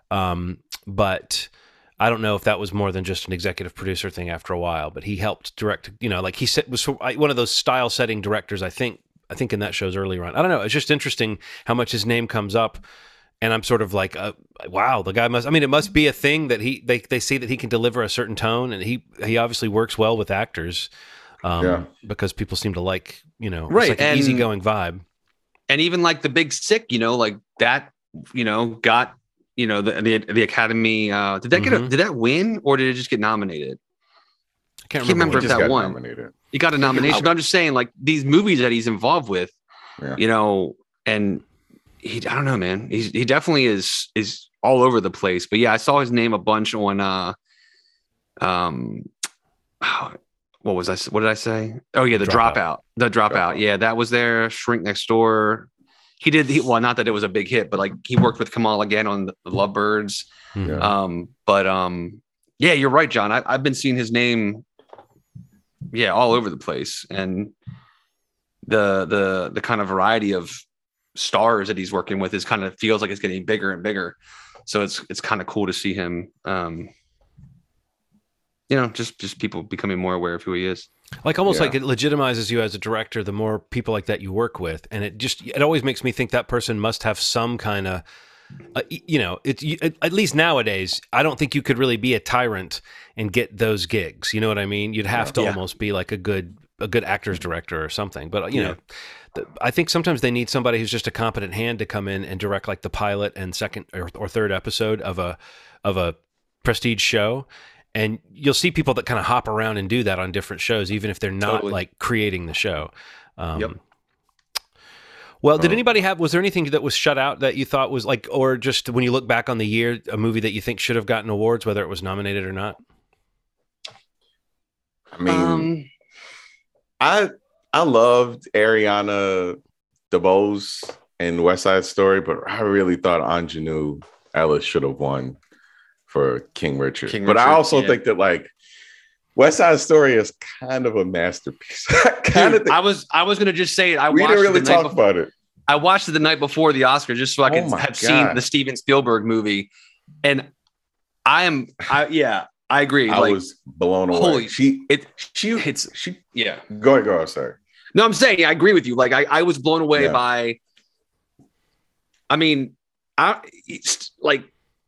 um, but I don't know if that was more than just an executive producer thing after a while. But he helped direct. You know, like he said, was one of those style setting directors. I think. I think in that show's early run. I don't know. It's just interesting how much his name comes up and I'm sort of like, uh, wow, the guy must. I mean, it must be a thing that he they they see that he can deliver a certain tone, and he he obviously works well with actors, um, Yeah. because people seem to like you know, Right, it's like an and- easygoing vibe. and even like the big sick, you know, like that, you know, got you know the the, the Academy. Uh, did that get a, Mhm. did that win or did it just get nominated? I can't can't remember. remember if that won. nominated. He got a nomination, but I'm just saying, like these movies that he's involved with, Yeah. you know, and he, I don't know, man, he's he definitely is is all over the place. But yeah, I saw his name a bunch on uh, um, what was I? What did I say? Oh yeah, the Dropout. dropout, the dropout. Dropout. Yeah, that was there. Shrink next door. He did. He, well, not that it was a big hit, but like he worked with Kumail again on the Lovebirds. Yeah. Um, but um, yeah, you're right, John. I, I've been seeing his name, yeah, all over the place, and the the the kind of variety of stars that he's working with is kind of feels like it's getting bigger and bigger. So it's it's kind of cool to see him. Um, you know, just just people becoming more aware of who he is. like almost Yeah. like it legitimizes you as a director the more people like that you work with and it just it always makes me think that person must have some kind of uh, you know it's you, at least nowadays i don't think you could really be a tyrant and get those gigs you know what i mean you'd have to Yeah. almost be like a good a good actors director or something but uh, you Yeah. know the, I think sometimes they need somebody who's just a competent hand to come in and direct like the pilot and second or, or third episode of a of a prestige show and you'll see people that kind of hop around and do that on different shows even if they're not Totally. like creating the show um, Yep. Well did Um, anybody have was there anything that was shut out that you thought was like or just when you look back on the year a movie that you think should have gotten awards whether it was nominated or not I mean, um, I I loved Ariana DeBose and West Side Story, but I really thought Aunjanue Ellis should have won for King Richard. King but I also yeah. think that like West Side Story is kind of a masterpiece. *laughs* kind dude, of. I was I was gonna just say it. I we watched didn't really the night talk before- about it. I watched it the night before the Oscars just so I Oh could my have God. seen the Steven Spielberg movie, and I am, I yeah, I agree. I like was blown away. holy- she it, she it's she yeah. go ahead, go ahead, sorry. No, I'm saying I agree with you. Like I, I was blown away Yeah. by. I mean, I like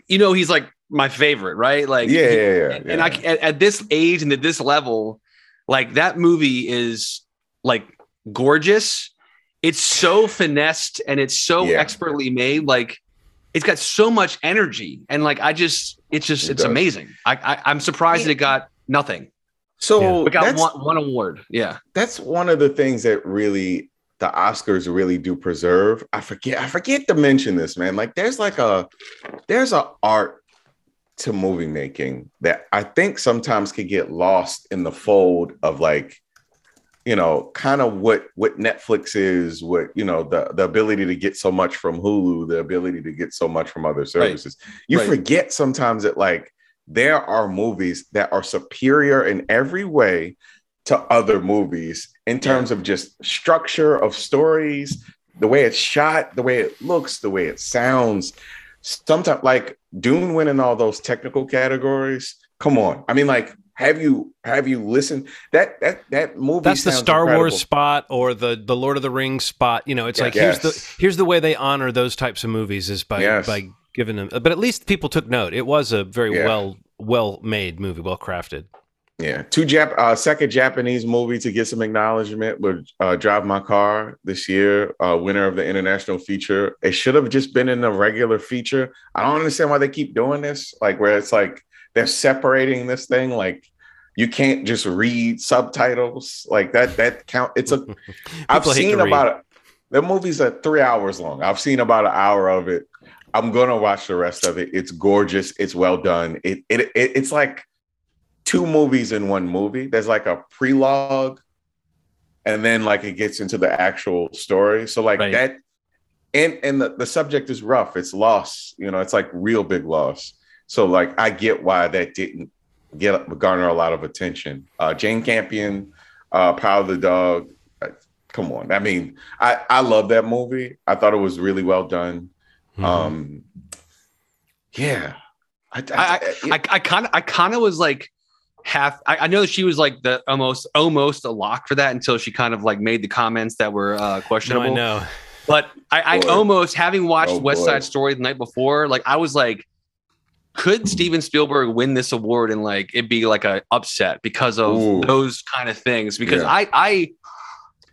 you know he's like my favorite, right? Like Yeah, yeah, yeah. and, and I at, at this age and at this level, like that movie is like gorgeous. It's so finessed and it's so Yeah. expertly made. Like it's got so much energy, and like I just, it's just, It it's does. amazing. I, I I'm surprised that it got nothing. so It got that's, one, one award. Yeah, that's one of the things that really the Oscars really do preserve. I forget I forget to mention this, man. Like there's like a there's a art to movie making that I think sometimes could get lost in the fold of like you know kind of what what Netflix is, what you know the the ability to get so much from Hulu, the ability to get so much from other services. You Right. forget sometimes that like there are movies that are superior in every way to other movies in terms of just structure of stories, the way it's shot, the way it looks, the way it sounds. Sometimes, like Dune winning all those technical categories. Come on, I mean, like, have you have you listened? That that that movie. that's the Star incredible. Wars spot or the the Lord of the Rings spot. You know, it's like here's the here's the way they honor those types of movies is by Yes. by giving them. But at least people took note. It was a very Yeah. well well made movie, well crafted. Yeah, two Jap uh, second Japanese movie to get some acknowledgement would uh, Drive My Car this year, uh, winner of the international feature. It should have just been in the regular feature. I don't understand why they keep doing this. Like where it's like they're separating this thing. Like you can't just read subtitles like that. That count. It's a. *laughs* I've People hate to seen about the movie's at three hours long. I've seen about an hour of it. I'm gonna watch the rest of it. It's gorgeous. It's well done. It it, it it's like two movies in one movie. There's like a prelogue, and then like it gets into the actual story. So like Right. that, and and the, the subject is rough. It's loss. You know, it's like real big loss. So like I get why that didn't get garner a lot of attention. Uh, Jane Campion, uh, Power of the Dog. uh, Come on, I mean, I I love that movie. I thought it was really well done. Mhm. Um, yeah, I, I I, I kind of I kind of was like half. I, I know that she was like the almost almost a lock for that until she kind of like made the comments that were uh, no, questionable. I know. But I, I almost having watched Oh, West boy. Side Story the night before, like I was like, could Steven Spielberg win this award and like it be like a upset because of Ooh. those kind of things? Because Yeah. I I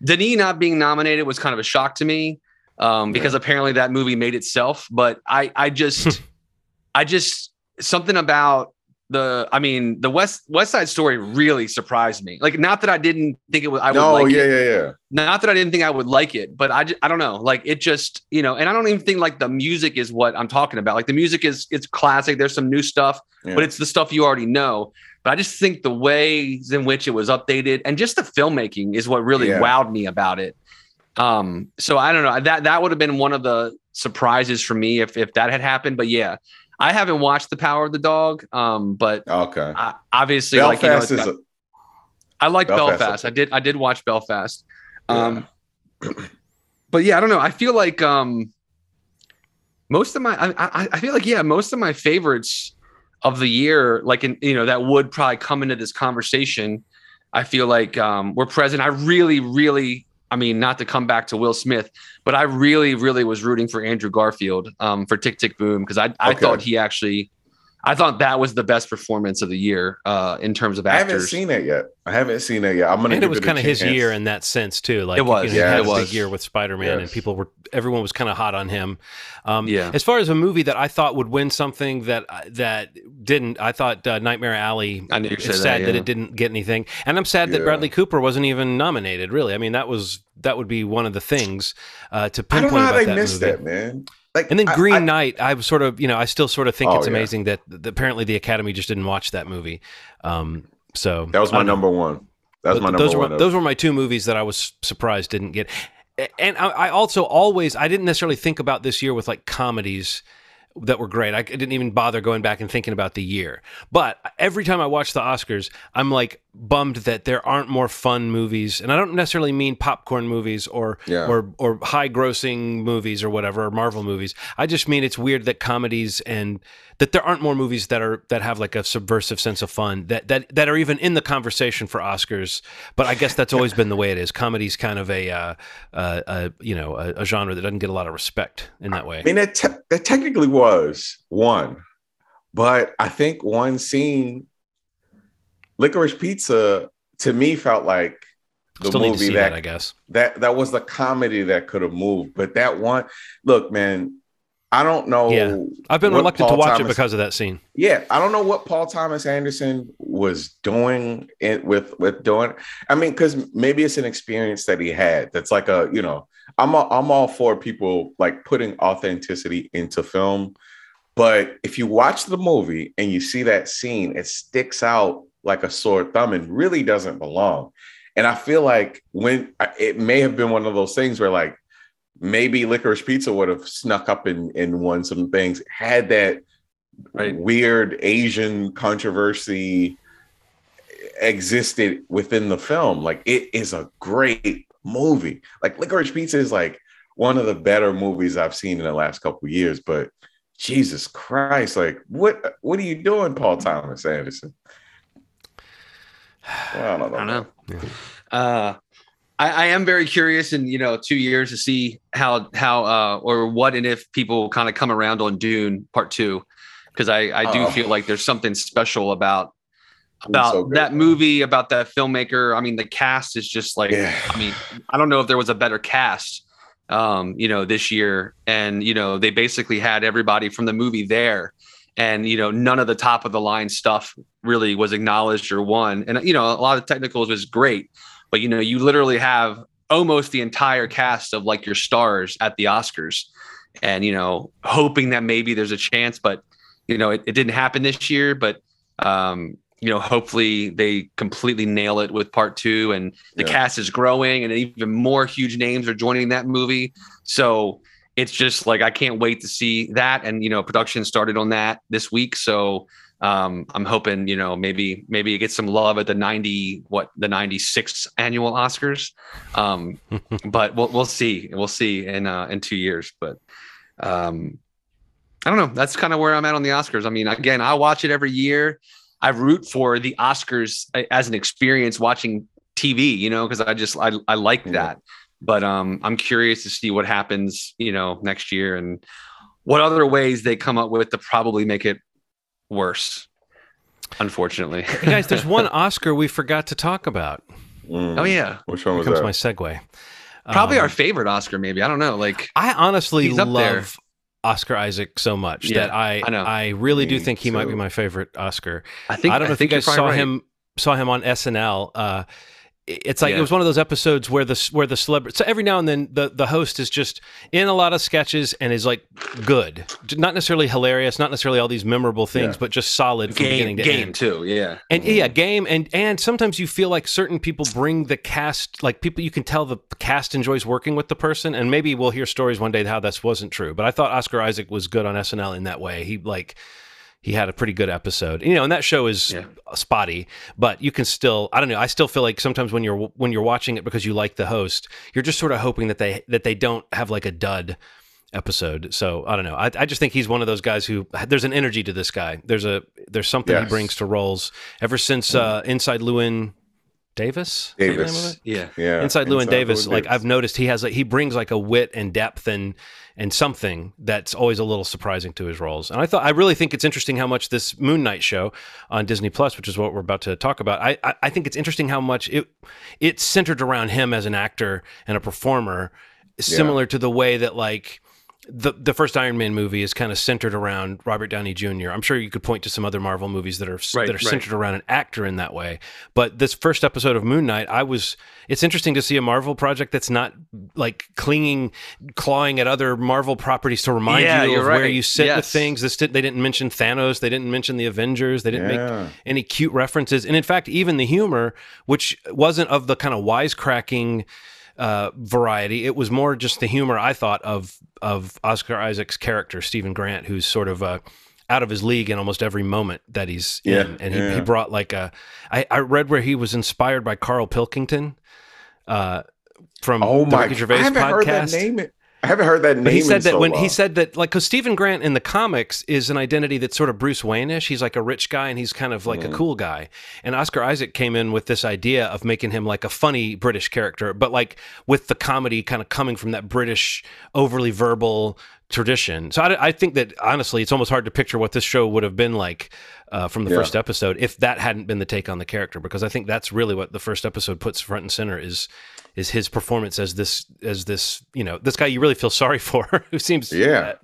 Denis not being nominated was kind of a shock to me. Um, because apparently that movie made itself, but I I just *laughs* I just something about the I mean the West West Side Story really surprised me. Like not that I didn't think it was I would no, like yeah, it. yeah, yeah. Yeah. Not that I didn't think I would like it, but I just, I don't know. Like it just, you know, and I don't even think like the music is what I'm talking about. Like the music is it's classic. There's some new stuff, Yeah. but it's the stuff you already know. But I just think the ways in which it was updated and just the filmmaking is what really Yeah. wowed me about it. Um, so I don't know. That that would have been one of the surprises for me if if that had happened. But yeah, I haven't watched The Power of the Dog. Um, but Okay. I, obviously, like you know, Belfast is a, I like Belfast, Belfast. I did. I did watch Belfast. Yeah. Um, *clears throat* but yeah, I don't know. I feel like um, most of my. I, I, I feel like yeah, most of my favorites of the year, like in you know, that would probably come into this conversation. I feel like um, we're present. I really, really. I mean, not to come back to Will Smith, but I really, really was rooting for Andrew Garfield um, for Tick Tick Boom because I, I Okay. thought he actually, I thought that was the best performance of the year uh, in terms of actors. I haven't seen it yet. I haven't seen it yet. I'm gonna. and give it was kind of his year in that sense too. Like It was, you know, yeah, had it a was. big year with Spider Man, and people were everyone was kind of hot on him. Um, Yeah. As far as a movie that I thought would win something that that didn't, I thought uh, Nightmare Alley. I knew you It's said sad that, that it didn't get anything, and I'm sad that Bradley Cooper wasn't even nominated. Really, I mean that was that would be one of the things uh, to I pinpoint don't know how they missed movie. that, man. Like, And then I- Green I- Knight, I was sort of, you know, I still sort of think Oh, it's yeah. amazing that, that apparently the Academy just didn't watch that movie. Um, so That was my don't number one. That was my number those one. Were, those were my two movies that I was surprised didn't get. And I, I also always I didn't necessarily think about this year with like comedies that were great. I didn't even bother going back and thinking about the year. But every time I watch the Oscars, I'm like bummed that there aren't more fun movies. And I don't necessarily mean popcorn movies or Yeah. or or high grossing movies or whatever, or Marvel movies. I just mean it's weird that comedies and that there aren't more movies that are that have like a subversive sense of fun that that that are even in the conversation for Oscars. But I guess that's always been the way it is. Comedy's kind of a uh, uh, uh, you know a, a genre that doesn't get a lot of respect in that way. I mean, te- that technically was one, but I think one scene, Licorice Pizza, to me felt like the Still movie that, that, I guess. that that was the comedy that could have moved. But that one, look, man, I don't know. Yeah. I've been reluctant to Paul watch it because of that scene. Yeah, I don't know what Paul Thomas Anderson was doing it with with doing. I mean, because maybe it's an experience that he had. That's like a you know, I'm all, I'm all for people like putting authenticity into film, but if you watch the movie and you see that scene, it sticks out like a sore thumb and really doesn't belong. And I feel like when it may have been one of those things where like maybe licorice pizza would have snuck up and, and won some things had that Right. weird Asian controversy existed within the film. Like it is a great movie. Like Licorice Pizza is like one of the better movies I've seen in the last couple of years. But Jesus Christ, like what what are you doing, Paul Thomas Anderson? Well, I don't know. I don't know. Yeah. Uh, I, I am very curious in you know two years to see how how uh, or what and if people kind of come around on Dune Part Two because I I do Oh. feel like there's something special about about so good. that movie about that filmmaker. I mean the cast is just like Yeah. I mean I don't know if there was a better cast um you know this year and you know they basically had everybody from the movie there and you know none of the top of the line stuff really was acknowledged or won and you know a lot of technicals was great but you know you literally have almost the entire cast of like your stars at the oscars and you know hoping that maybe there's a chance but you know it, it didn't happen this year but um you know hopefully they completely nail it with part two and the Yeah. cast is growing and even more huge names are joining that movie so it's just like i can't wait to see that. And you know production started on that this week. So um i'm hoping you know maybe maybe it gets some love at the 90 what the 96 annual oscars. Um *laughs* but we'll, we'll see we'll see in uh in two years. But um i don't know. That's kind of where i'm at on the oscars. I mean again i watch it every year. I root for the oscars as an experience watching tv you know because i just i, I like that but um, I'm curious to see what happens, you know, next year and what other ways they come up with to probably make it worse. Unfortunately, hey guys, there's one *laughs* Oscar we forgot to talk about. Mm. oh yeah, Which one Here was comes that? my segue. probably Um, our favorite Oscar. Maybe I don't know. Like I honestly He's up there. love Oscar Isaac so much Yeah, that I I know. I really do think he might be my favorite Oscar. I think I don't know if you think you're guys saw right. him saw him on SNL. Uh, it's like Yeah. it was one of those episodes where the where the celebrity. So every now and then the the host is just in a lot of sketches and is like good, not necessarily hilarious, not necessarily all these memorable things, Yeah. but just solid from game beginning to game end. too. Yeah, And yeah, mm-hmm. game and and sometimes you feel like certain people bring the cast, like people you can tell the cast enjoys working with the person, and maybe we'll hear stories one day how this wasn't true. But I thought Oscar Isaac was good on SNL in that way. He like he had a pretty good episode, you know, and that show is Yeah. spotty, but you can still I don't know. I still feel like sometimes when you're when you're watching it because you like the host, you're just sort of hoping that they that they don't have like a dud episode. So I don't know. I, I just think he's one of those guys who there's an energy to this guy. There's a there's something he brings to roles. Ever since uh, Inside Llewyn Davis, Is that the name of Davis. it? Yeah. Inside Llewyn Davis, Llewyn like Davis. I've noticed, he has like he brings like a wit and depth and and something that's always a little surprising to his roles. And I thought I really think it's interesting how much this Moon Knight show on Disney Plus, which is what we're about to talk about, I I, I think it's interesting how much it it's centered around him as an actor and a performer, similar to the way that like the the first Iron Man movie is kind of centered around Robert Downey Jr. I'm sure you could point to some other Marvel movies that are Right, that are right. centered around an actor in that way. But this first episode of Moon Knight, I was it's interesting to see a Marvel project that's not like clinging clawing at other Marvel properties to remind Yeah, you you're of where you sit with things. This did, they didn't mention Thanos, they didn't mention the Avengers, they didn't make any cute references. And in fact, even the humor, which wasn't of the kind of wisecracking uh, variety, it was more just the humor I thought of of Oscar Isaac's character, Stephen Grant, who's sort of uh, out of his league in almost every moment that he's Yeah, in. And he, yeah. he brought like a, I, I read where he was inspired by Karl Pilkington uh, from Oh the my! Ricky Gervais I haven't podcast. heard that name. I haven't heard that name. But he said in that so when he said that, like, because Stephen Grant in the comics is an identity that's sort of Bruce Wayne-ish. He's like a rich guy and he's kind of like Mhm. a cool guy. And Oscar Isaac came in with this idea of making him like a funny British character, but like with the comedy kind of coming from that British overly verbal tradition. So I, I think that honestly, it's almost hard to picture what this show would have been like uh, from the Yeah. first episode if that hadn't been the take on the character. Because I think that's really what the first episode puts front and center is is his performance as this as this you know this guy you really feel sorry *laughs* for who seems Yeah.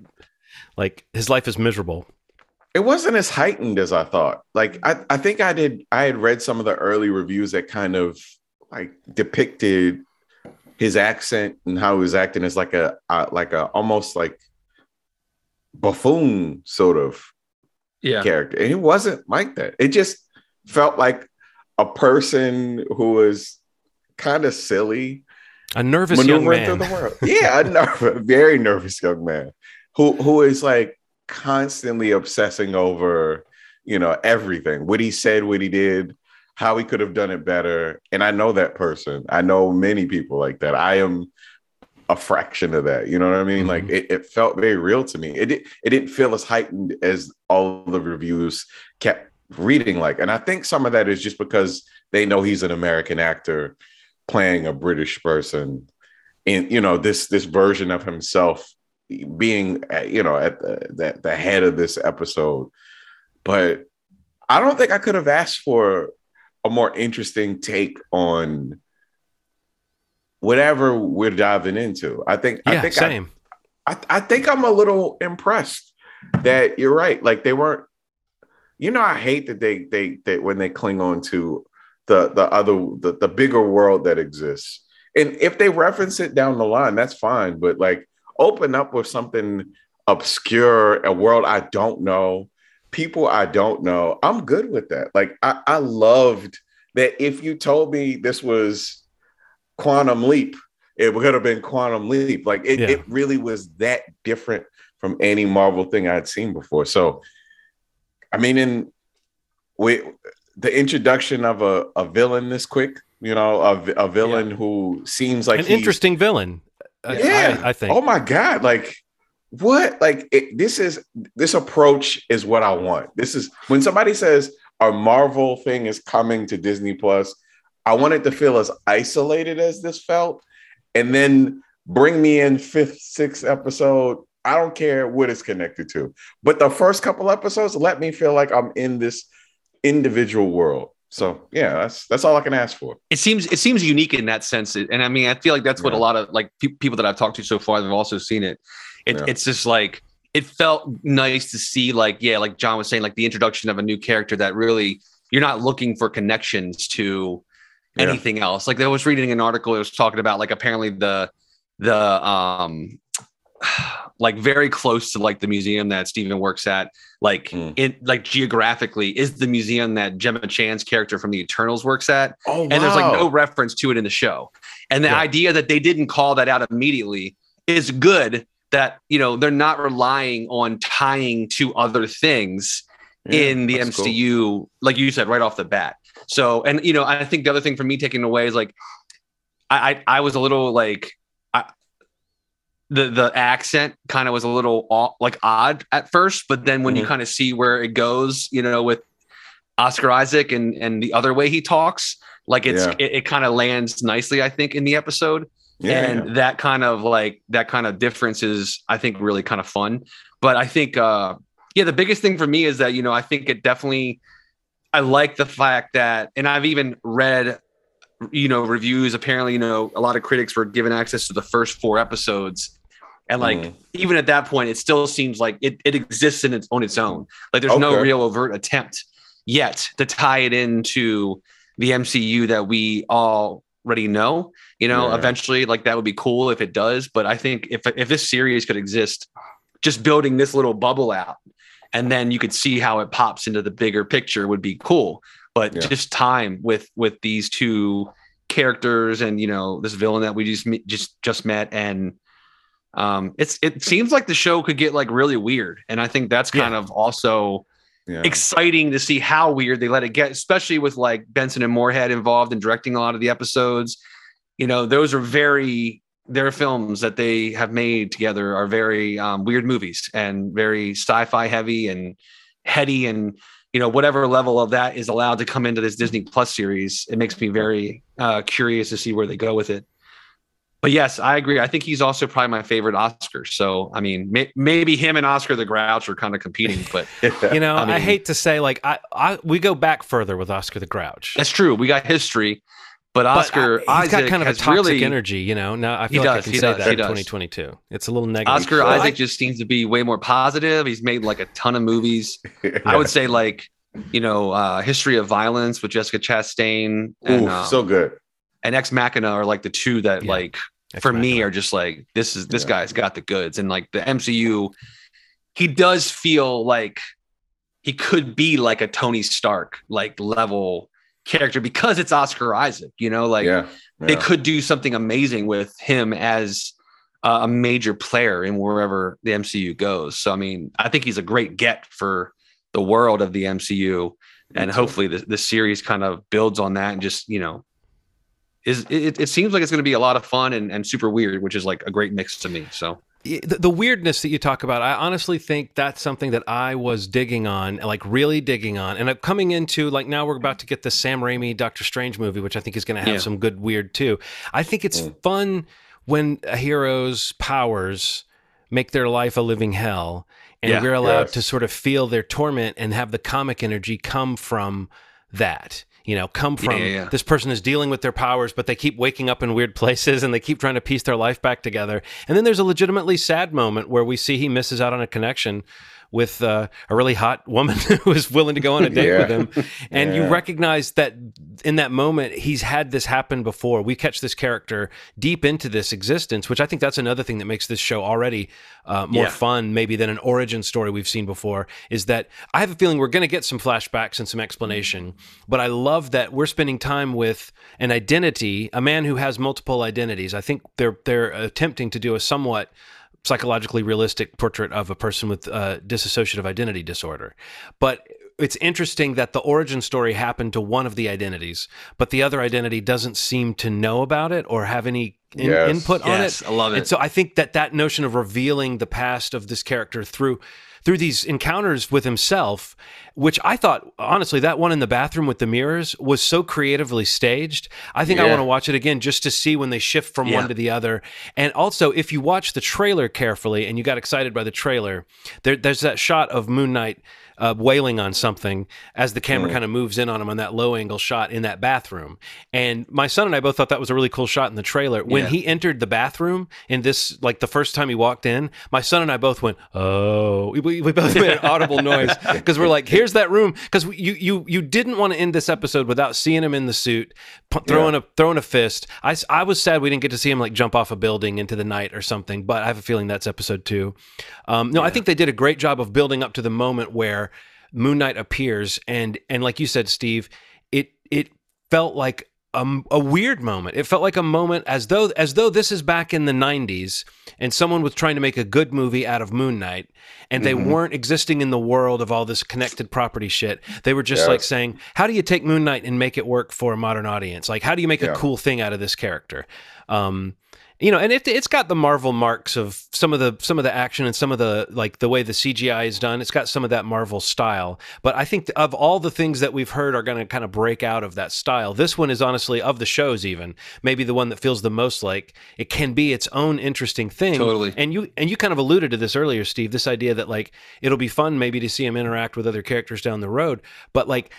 like his life is miserable. it wasn't as heightened as I thought. Like I, I think I did. I had read some of the early reviews that kind of like depicted his accent and how he was acting as like a uh, like a almost like buffoon sort of yeah. character. And it wasn't like that. It just felt like a person who was kind of silly A nervous young man. through the world. Yeah, a nervous, very nervous young man who who is like constantly obsessing over, you know, everything. What he said, what he did, how he could have done it better. And I know that person. I know many people like that. I am a fraction of that. You know what I mean? Mhm. Like it, it felt very real to me. It it didn't feel as heightened as all the reviews kept reading like. And I think some of that is just because they know he's an American actor playing a British person in you know this this version of himself being uh, you know at the, the the head of this episode. But i don't think i could have asked for a more interesting take on whatever we're diving into. I think i yeah, think I, same. I, I think i'm a little impressed that you're right. Like they weren't you know i hate that they they that when they cling on to the the other the, the bigger world that exists. And if they reference it down the line that's fine but like open up with something obscure a world i don't know people i don't know i'm good with that. Like i, I loved that if you told me this was quantum leap it would have been quantum leap. Like it, Yeah. it really was that different from any marvel thing I'd seen before. So i mean in we the introduction of a, a villain this quick you know a, a villain who seems like An interesting villain. Yeah I, I think. oh my god like what like it, this is this approach is what i want this is when somebody says a marvel thing is coming to disney plus i want it to feel as isolated as this felt and then bring me in fifth, sixth episode. I don't care what it's connected to, but the first couple episodes let me feel like I'm in this individual world. So yeah, that's that's all I can ask for. It seems it seems unique in that sense, and I mean, I feel like that's what Yeah. a lot of like pe- people that I've talked to so far have also seen it. it Yeah. It's just like it felt nice to see, like yeah, like John was saying, like the introduction of a new character that really you're not looking for connections to Yeah. anything else. Like I was reading an article, it was talking about like apparently the the um like very close to like the museum that Stephen works at, like Mm. in like geographically is the museum that Gemma Chan's character from the Eternals works at. Oh, And there's like no reference to it in the show. And the Yeah. idea that they didn't call that out immediately is good that you know they're not relying on tying to other things in the MCU, like you said, right off the bat. So, and you know, I think the other thing for me taking away is like, I I, I was a little like, the the accent kind of was a little off, like odd at first, but then when you Mhm. kind of see where it goes, you know, with Oscar Isaac and and the other way he talks, like it's Yeah. it, it kind of lands nicely, I think, in the episode. Yeah, and that kind of like that kind of difference is i think really kind of fun. But i think uh yeah the biggest thing for me is that you know i think it definitely i like the fact that and i've even read you know reviews. Apparently you know a lot of critics were given access to the first four episodes and like Mhm. even at that point it still seems like it, it exists in its on its own like there's no real overt attempt yet to tie it into the mcu that we all already know you know Yeah. eventually like that would be cool if it does but i think if if this series could exist just building this little bubble out and then you could see how it pops into the bigger picture would be cool but Yeah. just time with with these two characters and you know this villain that we just just just met and um it's it seems like the show could get like really weird and i think that's kind of also yeah. exciting to see how weird they let it get, especially with like Benson and Moorhead involved in directing a lot of the episodes. You know, those are very their films that they have made together are very um, weird movies and very sci-fi heavy and heady and you know whatever level of that is allowed to come into this Disney Plus series. It makes me very uh, curious to see where they go with it. But yes, I agree. I think he's also probably my favorite Oscar. So I mean, may- maybe him and Oscar the Grouch are kind of competing, but *laughs* You know, I I, hate to say, like, I, I we go back further with Oscar the Grouch. That's true. We got history, but But Oscar I- he's got Isaac kind of a has toxic really energy, you know. Now I He feel like does, I can he say does, that he in does. 2022. It's a little negative. Oscar Well, Isaac I- just seems to be way more positive. He's made like a ton of movies. *laughs* I would say like you know, uh, History of Violence with Jessica Chastain and Ooh, um, so good. And Ex Machina are like the two that Yeah. like Ex for me are just like this is this Yeah. guy's got the goods and like the MCU. He does feel like he could be like a Tony Stark like level character because it's Oscar Isaac. You know, like yeah, they could do something amazing with him as uh, a major player in wherever the MCU goes. So I mean, I think he's a great get for the world of the MCU, and hopefully the, the series kind of builds on that and just you know is it, it seems like it's going to be a lot of fun and, and super weird, which is like a great mix to me. So the, the weirdness that you talk about, I honestly think that's something that I was digging on, like really digging on. And I'm coming into like now we're about to get the Sam Raimi Doctor Strange movie, which I think is going to have Yeah. some good weird too. I think it's Mm. fun when a hero's powers make their life a living hell, and Yeah. we're allowed Yes. to sort of feel their torment and have the comic energy come from that. You know, come from yeah, yeah. this person is dealing with their powers, but they keep waking up in weird *laughs* places and they keep trying to piece their life back together. And then there's a legitimately sad moment where we see he misses out on a connection with uh, a really hot woman *laughs* who is willing to go on a date Yeah. with him. *laughs* And you recognize that in that moment, he's had this happen before. We catch this character deep into this existence, which I think that's another thing that makes this show already uh, more Yeah. fun, maybe than an origin story we've seen before. Is that I have a feeling we're going to get some flashbacks and some explanation, but I love that we're spending time with an identity, a man who has multiple identities. I think they're they're attempting to do a somewhat psychologically realistic portrait of a person with uh, dissociative identity disorder. But it's interesting that the origin story happened to one of the identities, but the other identity doesn't seem to know about it or have any in- Yes. input on it. I love it. And it. so I think that that notion of revealing the past of this character through through these encounters with himself which I thought honestly that one in the bathroom with the mirrors was so creatively staged. I think I want to watch it again just to see when they shift from Yeah. one to the other. And also, if you watch the trailer carefully and you got excited by the trailer, there, there's that shot of Moon Knight uh, wailing on something as the camera kind of moves in on him on that low angle shot in that bathroom. And my son and I both thought that was a really cool shot in the trailer. When Yeah. he entered the bathroom in this, like the first time he walked in, my son and I both went, "Oh!" We, we both made an audible *laughs* noise because we're like, "Here's that room." Because you you you didn't want to end this episode without seeing him in the suit, pu- throwing a throwing a fist. I I was sad we didn't get to see him like jump off a building into the night or something. But I have a feeling that's episode two. Um, no, I think they did a great job of building up to the moment where Moon Knight appears, and and like you said, Steve, it it felt like a, a weird moment. It felt like a moment as though as though this is back in the '90s, and someone was trying to make a good movie out of Moon Knight, and they weren't existing in the world of all this connected property shit. They were just like saying, "How do you take Moon Knight and make it work for a modern audience? Like, how do you make Yeah. a cool thing out of this character?" Um, you know, and it, it's got the Marvel marks of some of the some of the action and some of the like the way the CGI is done. It's got some of that Marvel style. But I think of all the things that we've heard are going to kind of break out of that style. This one is honestly of the shows even maybe the one that feels the most like it can be its own interesting thing. Totally. And you and you kind of alluded to this earlier, Steve. This idea that like it'll be fun maybe to see him interact with other characters down the road, but like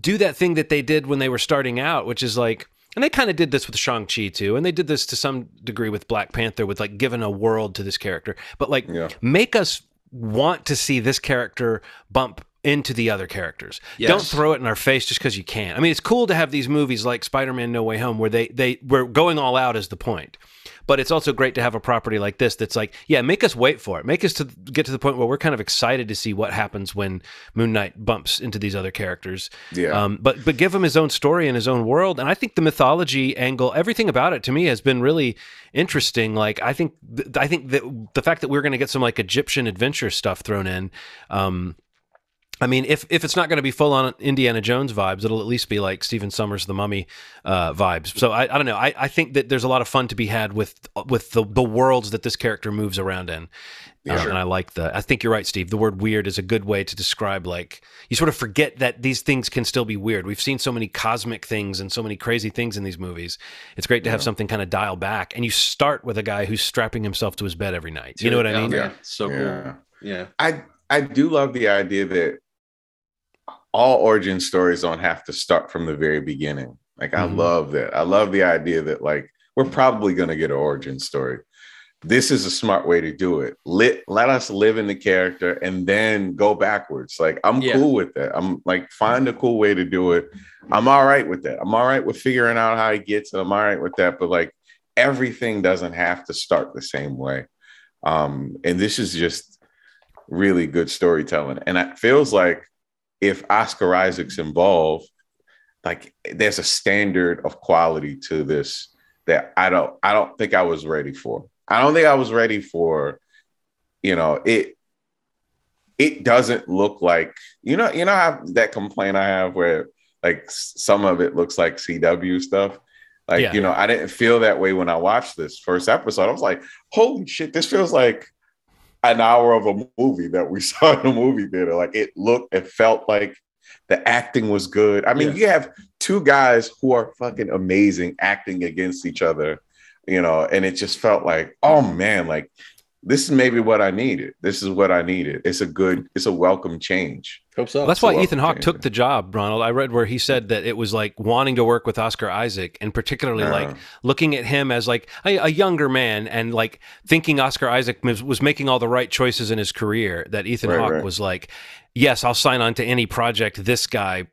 do that thing that they did when they were starting out, which is like, and they kind of did this with Shang-Chi too, and they did this to some degree with Black Panther, with like giving a world to this character, but like Yeah. make us want to see this character bump into the other characters. Yes. Don't throw it in our face just because you can. I mean, it's cool to have these movies like Spider-Man: No Way Home where they they were going all out is the point. But it's also great to have a property like this that's like, yeah, make us wait for it. Make us to get to the point where we're kind of excited to see what happens when Moon Knight bumps into these other characters. Yeah. Um, but but give him his own story and his own world. And I think the mythology angle, everything about it to me has been really interesting. Like I think th- I think that the fact that we're going to get some like Egyptian adventure stuff thrown in. Um, I mean, if if it's not going to be full on Indiana Jones vibes, it'll at least be like Stephen Sommers' The Mummy uh, vibes. So I, I don't know. I, I think that there's a lot of fun to be had with with the the worlds that this character moves around in, Um, and I like the. I think you're right, Steve. The word weird is a good way to describe like you sort of forget that these things can still be weird. We've seen so many cosmic things and so many crazy things in these movies. It's great to have something kind of dial back, and you start with a guy who's strapping himself to his bed every night. You know what I mean? Yeah, So Yeah. cool. Yeah. I I do love the idea that all origin stories don't have to start from the very beginning. Like I Mhm. love that. I love the idea that like we're probably gonna get an origin story. This is a smart way to do it. Let let us live in the character and then go backwards. Like I'm Yeah. cool with that. I'm like find a cool way to do it. I'm all right with that. I'm all right with figuring out how he gets it. I'm all right with that. But like everything doesn't have to start the same way. Um, and this is just really good storytelling. And it feels like if Oscar Isaac's involved, like there's a standard of quality to this that I don't I don't think I was ready for. I don't think I was ready for, you know, it it doesn't look like you know, you know how that complaint I have where like some of it looks like CW stuff. Like, Yeah. you know, I didn't feel that way when I watched this first episode. I was like, holy shit, this feels like an hour of a movie that we *laughs* saw in a movie theater. Like it looked, it felt like the acting was good. I mean, Yeah. you have two guys who are fucking amazing acting against each other, you know, and it just felt like, oh man, like this is maybe what I needed. This is what I needed. It's a good, it's a welcome change. Hope so. Well, that's So why Ethan Hawke took the job, Ronald. I read where he said that it was like wanting to work with Oscar Isaac and particularly Yeah. like looking at him as like a, a younger man and like thinking Oscar Isaac was, was making all the right choices in his career that Ethan Right, Hawke right. was like, yes, I'll sign on to any project this guy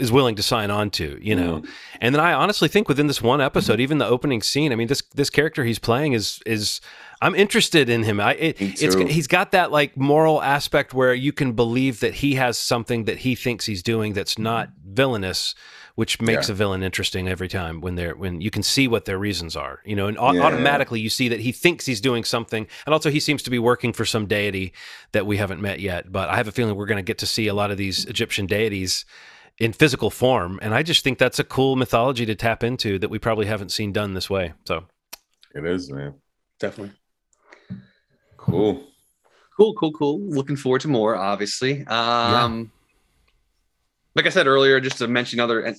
is willing to sign on to, you know. Mm. And then I honestly think within this one episode, even the opening scene, I mean this this character he's playing is is I'm interested in him. I it, it's he's got that like moral aspect where you can believe that he has something that he thinks he's doing that's not villainous, which makes Yeah. a villain interesting every time when they're when you can see what their reasons are. You know, and Yeah. automatically you see that he thinks he's doing something, and also he seems to be working for some deity that we haven't met yet. But I have a feeling we're going to get to see a lot of these Egyptian deities in physical form, and I just think that's a cool mythology to tap into that we probably haven't seen done this way. So. It is, man. Definitely. Cool. Cool, cool, cool. Looking forward to more, obviously. Um like I said earlier, just to mention other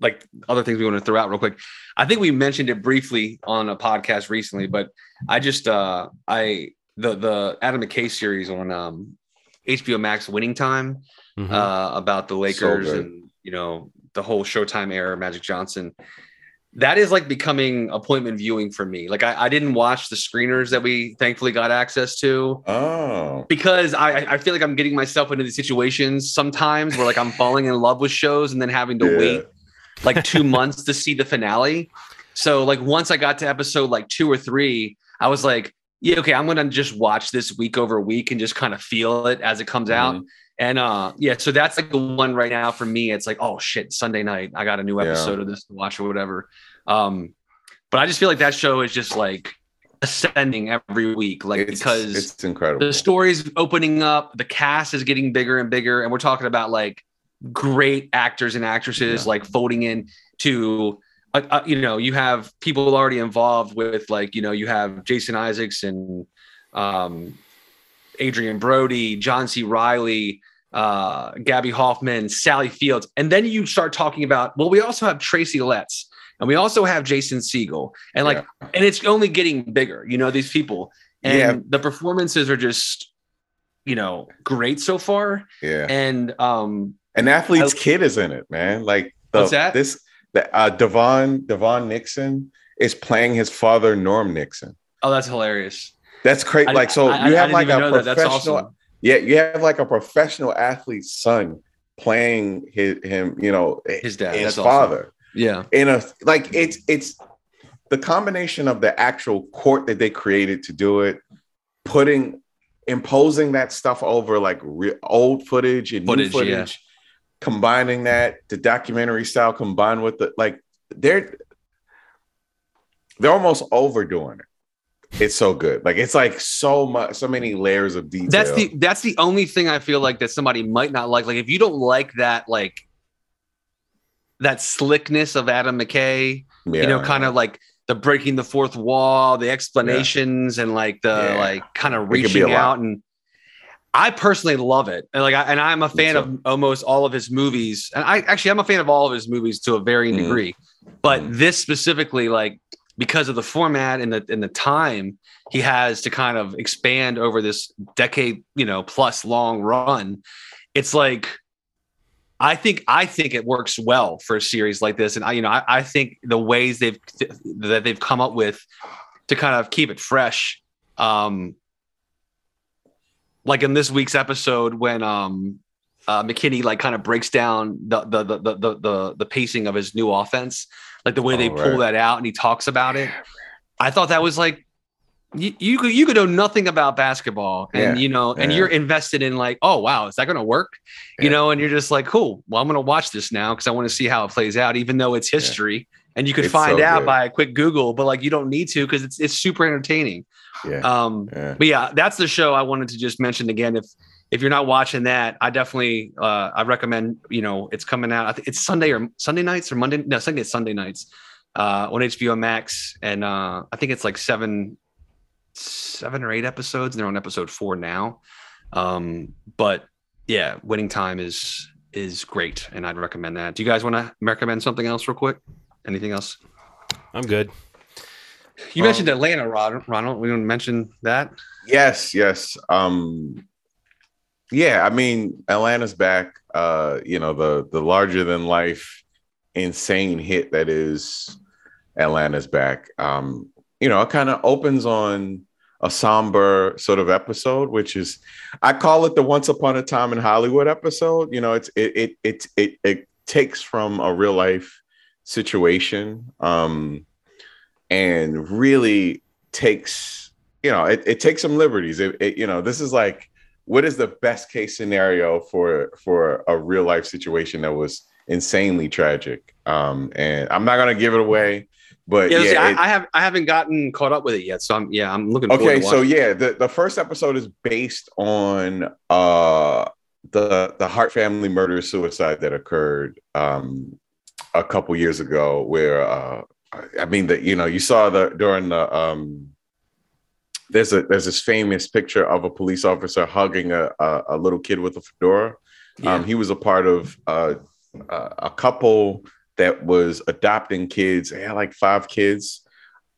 like other things we want to throw out real quick. I think we mentioned it briefly on a podcast recently, but I just uh I the the Adam McKay series on um HBO Max Winning Time mm-hmm. uh about the Lakers so and you know the whole Showtime era, Magic Johnson. That is like becoming appointment viewing for me. Like I, I didn't watch the screeners that we thankfully got access to. Oh. Because I, I feel like I'm getting myself into these situations sometimes where like I'm falling in love with shows and then having to yeah. wait like two months to see the finale. So like once I got to episode like two or three, I was like, yeah, okay, I'm gonna just watch this week over week and just kind of feel it as it comes mm-hmm. out. And uh yeah, so that's like the one right now for me. It's like, oh shit, Sunday night, I got a new episode yeah. of this to watch or whatever. Um, but I just feel like that show is just like ascending every week, like it's, because it's incredible. The story's opening up, the cast is getting bigger and bigger, and we're talking about like great actors and actresses yeah. like folding in to uh, you know you have people already involved with like you know you have jason isaacs and um, adrien brody john c Reilly, uh, gaby hoffmann sally fields and then you start talking about well we also have tracy letts and we also have jason segel and like yeah. and it's only getting bigger you know these people and yeah. the performances are just you know great so far yeah and um an athlete's I, kid is in it, man. Like the, what's that? This uh, DeVaughn DeVaughn Nixon is playing his father Norm Nixon. Oh, that's hilarious. That's crazy. Like so, I, you have like a professional. Awesome. Yeah, you have like a professional athlete's son playing his him. You know, his dad, his father. Awesome. Yeah, in a like it's it's the combination of the actual court that they created to do it, putting imposing that stuff over like re- old footage and footage, new footage. Yeah combining that the documentary style combined with the like they're they're almost overdoing it. It's so good. Like it's like so much so many layers of detail. That's the that's the only thing i feel like that somebody might not like. Like if you don't like that like that slickness of adam mckay yeah, you know kind of like the breaking the fourth wall the explanations yeah. and like the yeah. like kind of reaching out and I personally love it, and like, I, and I'm a fan of almost all of his movies. And I actually, I'm a fan of all of his movies to a varying mm. degree. But mm. this specifically, like, because of the format and the and the time he has to kind of expand over this decade, you know, plus long run, it's like, I think I think it works well for a series like this, and I, you know, I, I think the ways they've that they've come up with to kind of keep it fresh. Um, like in this week's episode when um uh, McKinney like kind of breaks down the the, the the the the pacing of his new offense, like the way oh, they pull that out, and he talks about it. I thought that was like you, you could you could know nothing about basketball, and yeah. you know, and yeah. you're invested in like, oh wow, is that going to work? Yeah. You know, and you're just like, cool. Well, I'm going to watch this now because I want to see how it plays out, even though it's history, and you could it's find so out good. by a quick Google, but like you don't need to because it's it's super entertaining. Yeah. Um, yeah. But yeah, that's the show I wanted to just mention again. If if you're not watching that, I definitely uh, I recommend. You know, it's coming out. I think it's Sunday or Sunday nights or Monday. No, Sunday Sunday nights uh, on HBO Max, and uh, I think it's like seven seven or eight episodes. and They're on episode four now. Um, but yeah, Winning Time is is great, and I'd recommend that. Do you guys want to recommend something else real quick? Anything else? I'm good. You um, mentioned Atlanta, Rod, Ronald. We to mention that. Yes, yes. Um, yeah, I mean, Atlanta's back. Uh, you know, the the larger than life, insane hit that is Atlanta's back. Um, you know, it kind of opens on a somber sort of episode, which is I call it the Once Upon a Time in Hollywood episode. You know, it's it it it it, it takes from a real life situation. Um, and really takes you know it, it takes some liberties it, it, you know this is like what is the best case scenario for for a real life situation that was insanely tragic um and i'm not gonna give it away but yeah, yeah see, I, I, have I haven't gotten caught up with it yet, so I'm yeah I'm looking. Okay, so yeah, the the first episode is based on uh the the Hart family murder suicide that occurred um a couple years ago, where uh I mean that you know you saw the during the um there's a there's this famous picture of a police officer hugging a, a, a little kid with a fedora Um, he was a part of uh, a couple that was adopting kids. They had like five kids.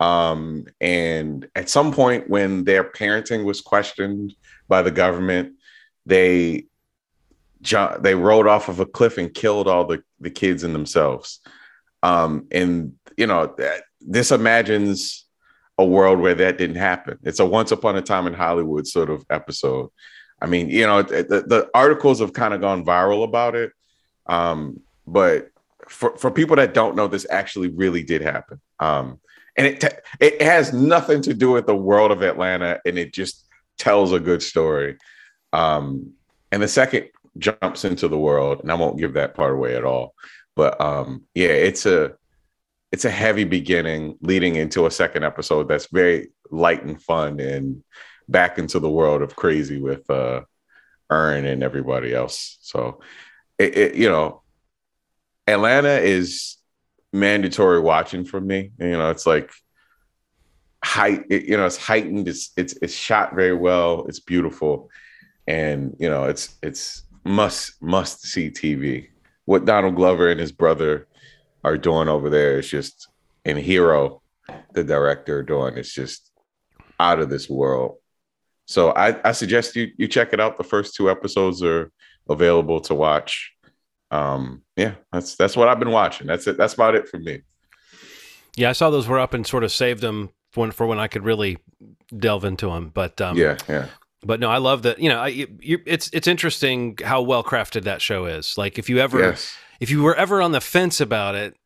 Um, and at some point, when their parenting was questioned by the government, they they rode off of a cliff and killed all the, the kids and themselves. Um, and you know that this imagines a world where that didn't happen. It's a once upon a time in Hollywood sort of episode. I mean, you know, the, the articles have kind of gone viral about it. Um, but for, for people that don't know, this actually really did happen. Um, and it, it has nothing to do with the world of Atlanta and it just tells a good story. Um, and the second jumps into the world, and I won't give that part away at all. But um, yeah, it's a it's a heavy beginning leading into a second episode that's very light and fun and back into the world of crazy with uh and everybody else. So it, it you know, Atlanta is mandatory watching for me. You know, it's like height, it, you know, it's heightened, it's it's it's shot very well, it's beautiful, and you know, it's it's must must see TV. What Donald Glover and his brother are doing over there is just and Hiro, the director, doing is just out of this world. So I, I suggest you you check it out. The first two episodes are available to watch. Um, yeah, that's that's what I've been watching. That's it. That's about it for me. Yeah, I saw those were up and sort of saved them when, for when I could really delve into them. But um, yeah, yeah, but no, I love that. You know, I, you, you, it's it's interesting how well crafted that show is. Like if you ever yes, if you were ever on the fence about it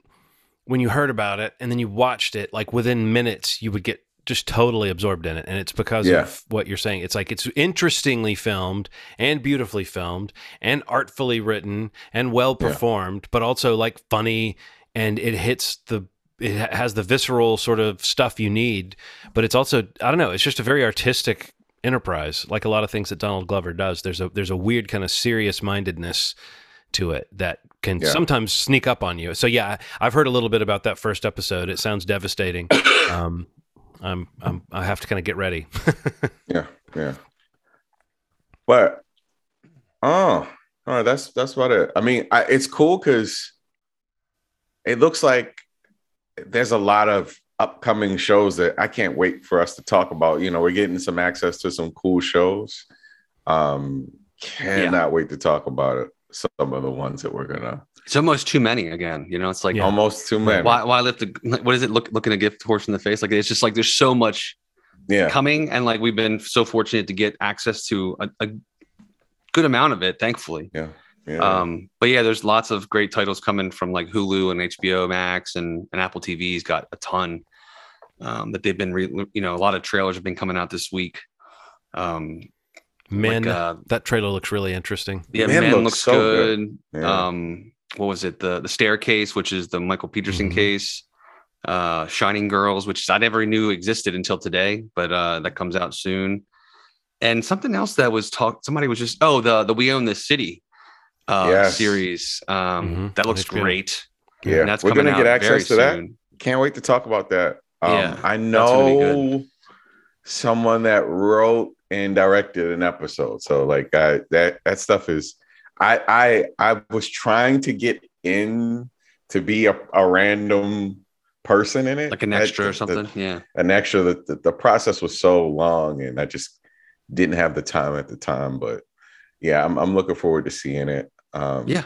when you heard about it and then you watched it, like within minutes you would get just totally absorbed in it. And it's because Yeah. of what you're saying. It's like it's interestingly filmed and beautifully filmed and artfully written and well Yeah. performed, but also like funny and it hits the it has the visceral sort of stuff you need, but it's also I don't know, it's just a very artistic enterprise like a lot of things that Donald Glover does. There's a there's a weird kind of serious mindedness to it that can Yeah. sometimes sneak up on you. So yeah, I've heard a little bit about that first episode. It sounds devastating. *coughs* um, I'm, I'm I have to kind of get ready. *laughs* yeah, yeah. But oh, all right, that's that's about it. I mean, I, it's cool because it looks like there's a lot of upcoming shows that I can't wait for us to talk about. You know, we're getting some access to some cool shows. Um, cannot wait to talk about it. Some of the ones that we're gonna It's almost too many again. You know, it's like Yeah. almost too many. why why lift the what is it? Look looking to gift horse in the face. Like it's just like there's so much Yeah, coming, and like we've been so fortunate to get access to a, a good amount of it, thankfully. Yeah. Yeah. Um, but yeah, there's lots of great titles coming from like Hulu and HBO Max and, and Apple TV's got a ton um, that they've been, re- you know, a lot of trailers have been coming out this week. Um, Man, like, uh, that trailer looks really interesting. yeah, Man Man, looks looks, so good. good. Yeah. Um, what was it? The the staircase, which is the Michael Peterson Mhm. case. Uh, Shining Girls, which I never knew existed until today, but uh, that comes out soon. And something else that was talked. Somebody was just oh the the We Own This City uh, Yes. series. Um, Mhm. that looks HBO. great. yeah. And that's we're gonna out get access to that. soon. Can't wait to talk about that. Um, Yeah, I know someone that wrote and directed an episode. So like I, that that stuff is I I I was trying to get in to be a, a random person in it. like an That- extra or the- something. yeah. an extra the, the, the process was so long and I just didn't have the time at the time. But yeah, I'm I'm looking forward to seeing it. Um Yeah.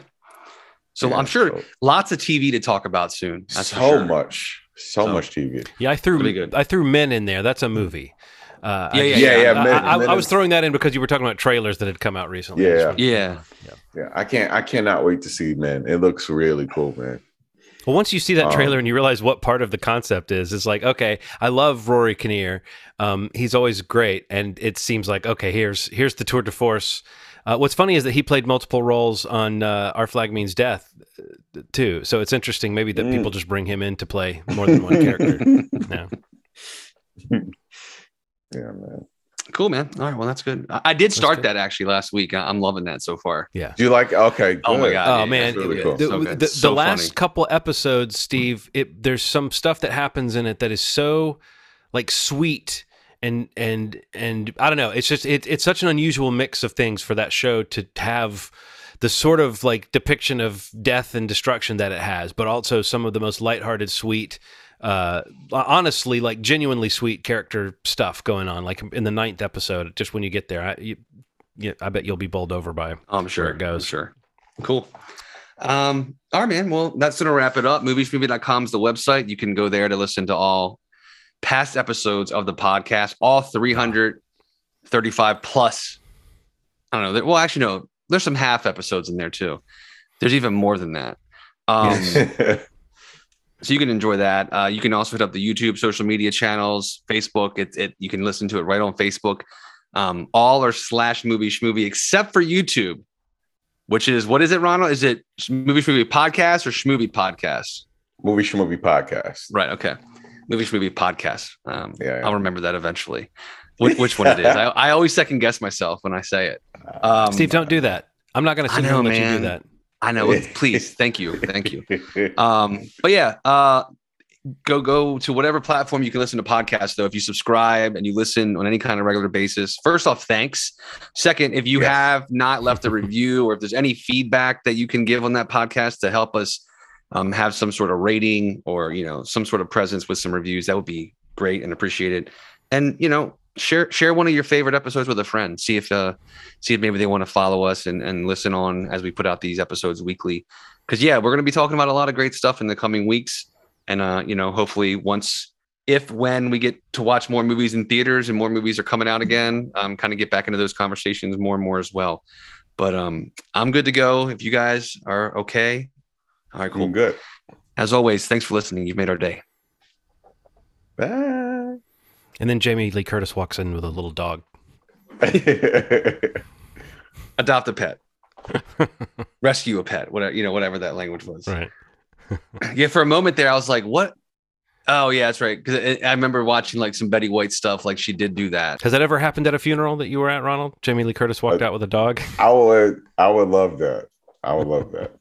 So yeah, I'm sure so- lots of TV to talk about soon. That's so sure. much. So, So- much TV. Yeah, I threw Really good. I threw Men in there. That's a movie. Uh, I Yeah, yeah, just- yeah, yeah, I, I- I- I was throwing that in because you were talking about trailers that had come out recently. Yeah. Yeah. Yeah, I can't. I cannot wait to see. Man, it looks really cool, man. Well, once you see that Um, trailer and you realize what part of the concept is, it's like, okay, I love Rory Kinnear. Um, he's always great, and it seems like, okay, here's here's the tour de force. Uh, what's funny is that he played multiple roles on uh, Our Flag Means Death, uh, too. So it's interesting, maybe that Mm. people just bring him in to play more than one character. *laughs* No. Yeah, man. Cool, man. All right. Well, that's good. I, I did start that actually last week. I, I'm loving that so far. Yeah. Do you like? Okay. Oh my. God. Oh yeah, man, really good. cool. the, So the- the So last couple episodes, Steve, it, there's some stuff that happens in it that is so like sweet and and and I don't know. It's just it, it's such an unusual mix of things for that show to have the sort of like depiction of death and destruction that it has, but also some of the most lighthearted, sweet, uh, honestly, like genuinely sweet character stuff going on. Like in the ninth episode, just when you get there, I, you, you, I bet you'll be bowled over by. I'm sure it goes. I'm sure. Cool. Um, all right, man. Well, that's gonna wrap it up. Movieschmovie.com is the website. You can go there to listen to all past episodes of the podcast, all 335 plus. I don't know. Well, actually, no, there's some half episodes in there too. There's even more than that. Um, *laughs* so you can enjoy that. Uh, you can also hit up the YouTube social media channels, Facebook. It, it you can listen to it right on Facebook. Um, all are slash movie schmovie except for YouTube, which is what is it, Ronald? Is it movie schmovie podcast or schmovie podcast? movie schmovie podcast. Right. Okay. Movie schmovie podcast. Um, Yeah, yeah. I'll remember that eventually. Which, which one it is? I, I always second guess myself when I say it. *laughs* Um, Steve, don't do that. I'm not going to I sit here and let you do that. I know. *laughs* Please, thank you, thank you. Um, but yeah, uh, go go to whatever platform you can listen to podcasts. Though, if you subscribe and you listen on any kind of regular basis, first off, thanks. Second, if you Yes. have not left a review or if there's any feedback that you can give on that podcast to help us um, have some sort of rating or you know some sort of presence with some reviews, that would be great and appreciated. And you know, share share one of your favorite episodes with a friend. See if uh, see if maybe they want to follow us and, and listen on as we put out these episodes weekly. Because yeah, we're going to be talking about a lot of great stuff in the coming weeks, and uh, you know, hopefully once if when we get to watch more movies in theaters and more movies are coming out again, um, kind of get back into those conversations more and more as well. But um, I'm good to go. If you guys are okay, all right, cool. Cool. Good. As always, thanks for listening. You've made our day. Bye. And then Jamie Lee Curtis walks in with a little dog. *laughs* Adopt a pet, *laughs* rescue a pet, whatever you know, whatever that language was. Right. *laughs* yeah, for a moment there, I was like, "What?" Oh, yeah, that's right. Because I remember watching like some Betty White stuff. Like she did do that. Has that ever happened at a funeral that you were at, Ronald? Jamie Lee Curtis walked Uh, out with a dog. I would I would love that. I would love that.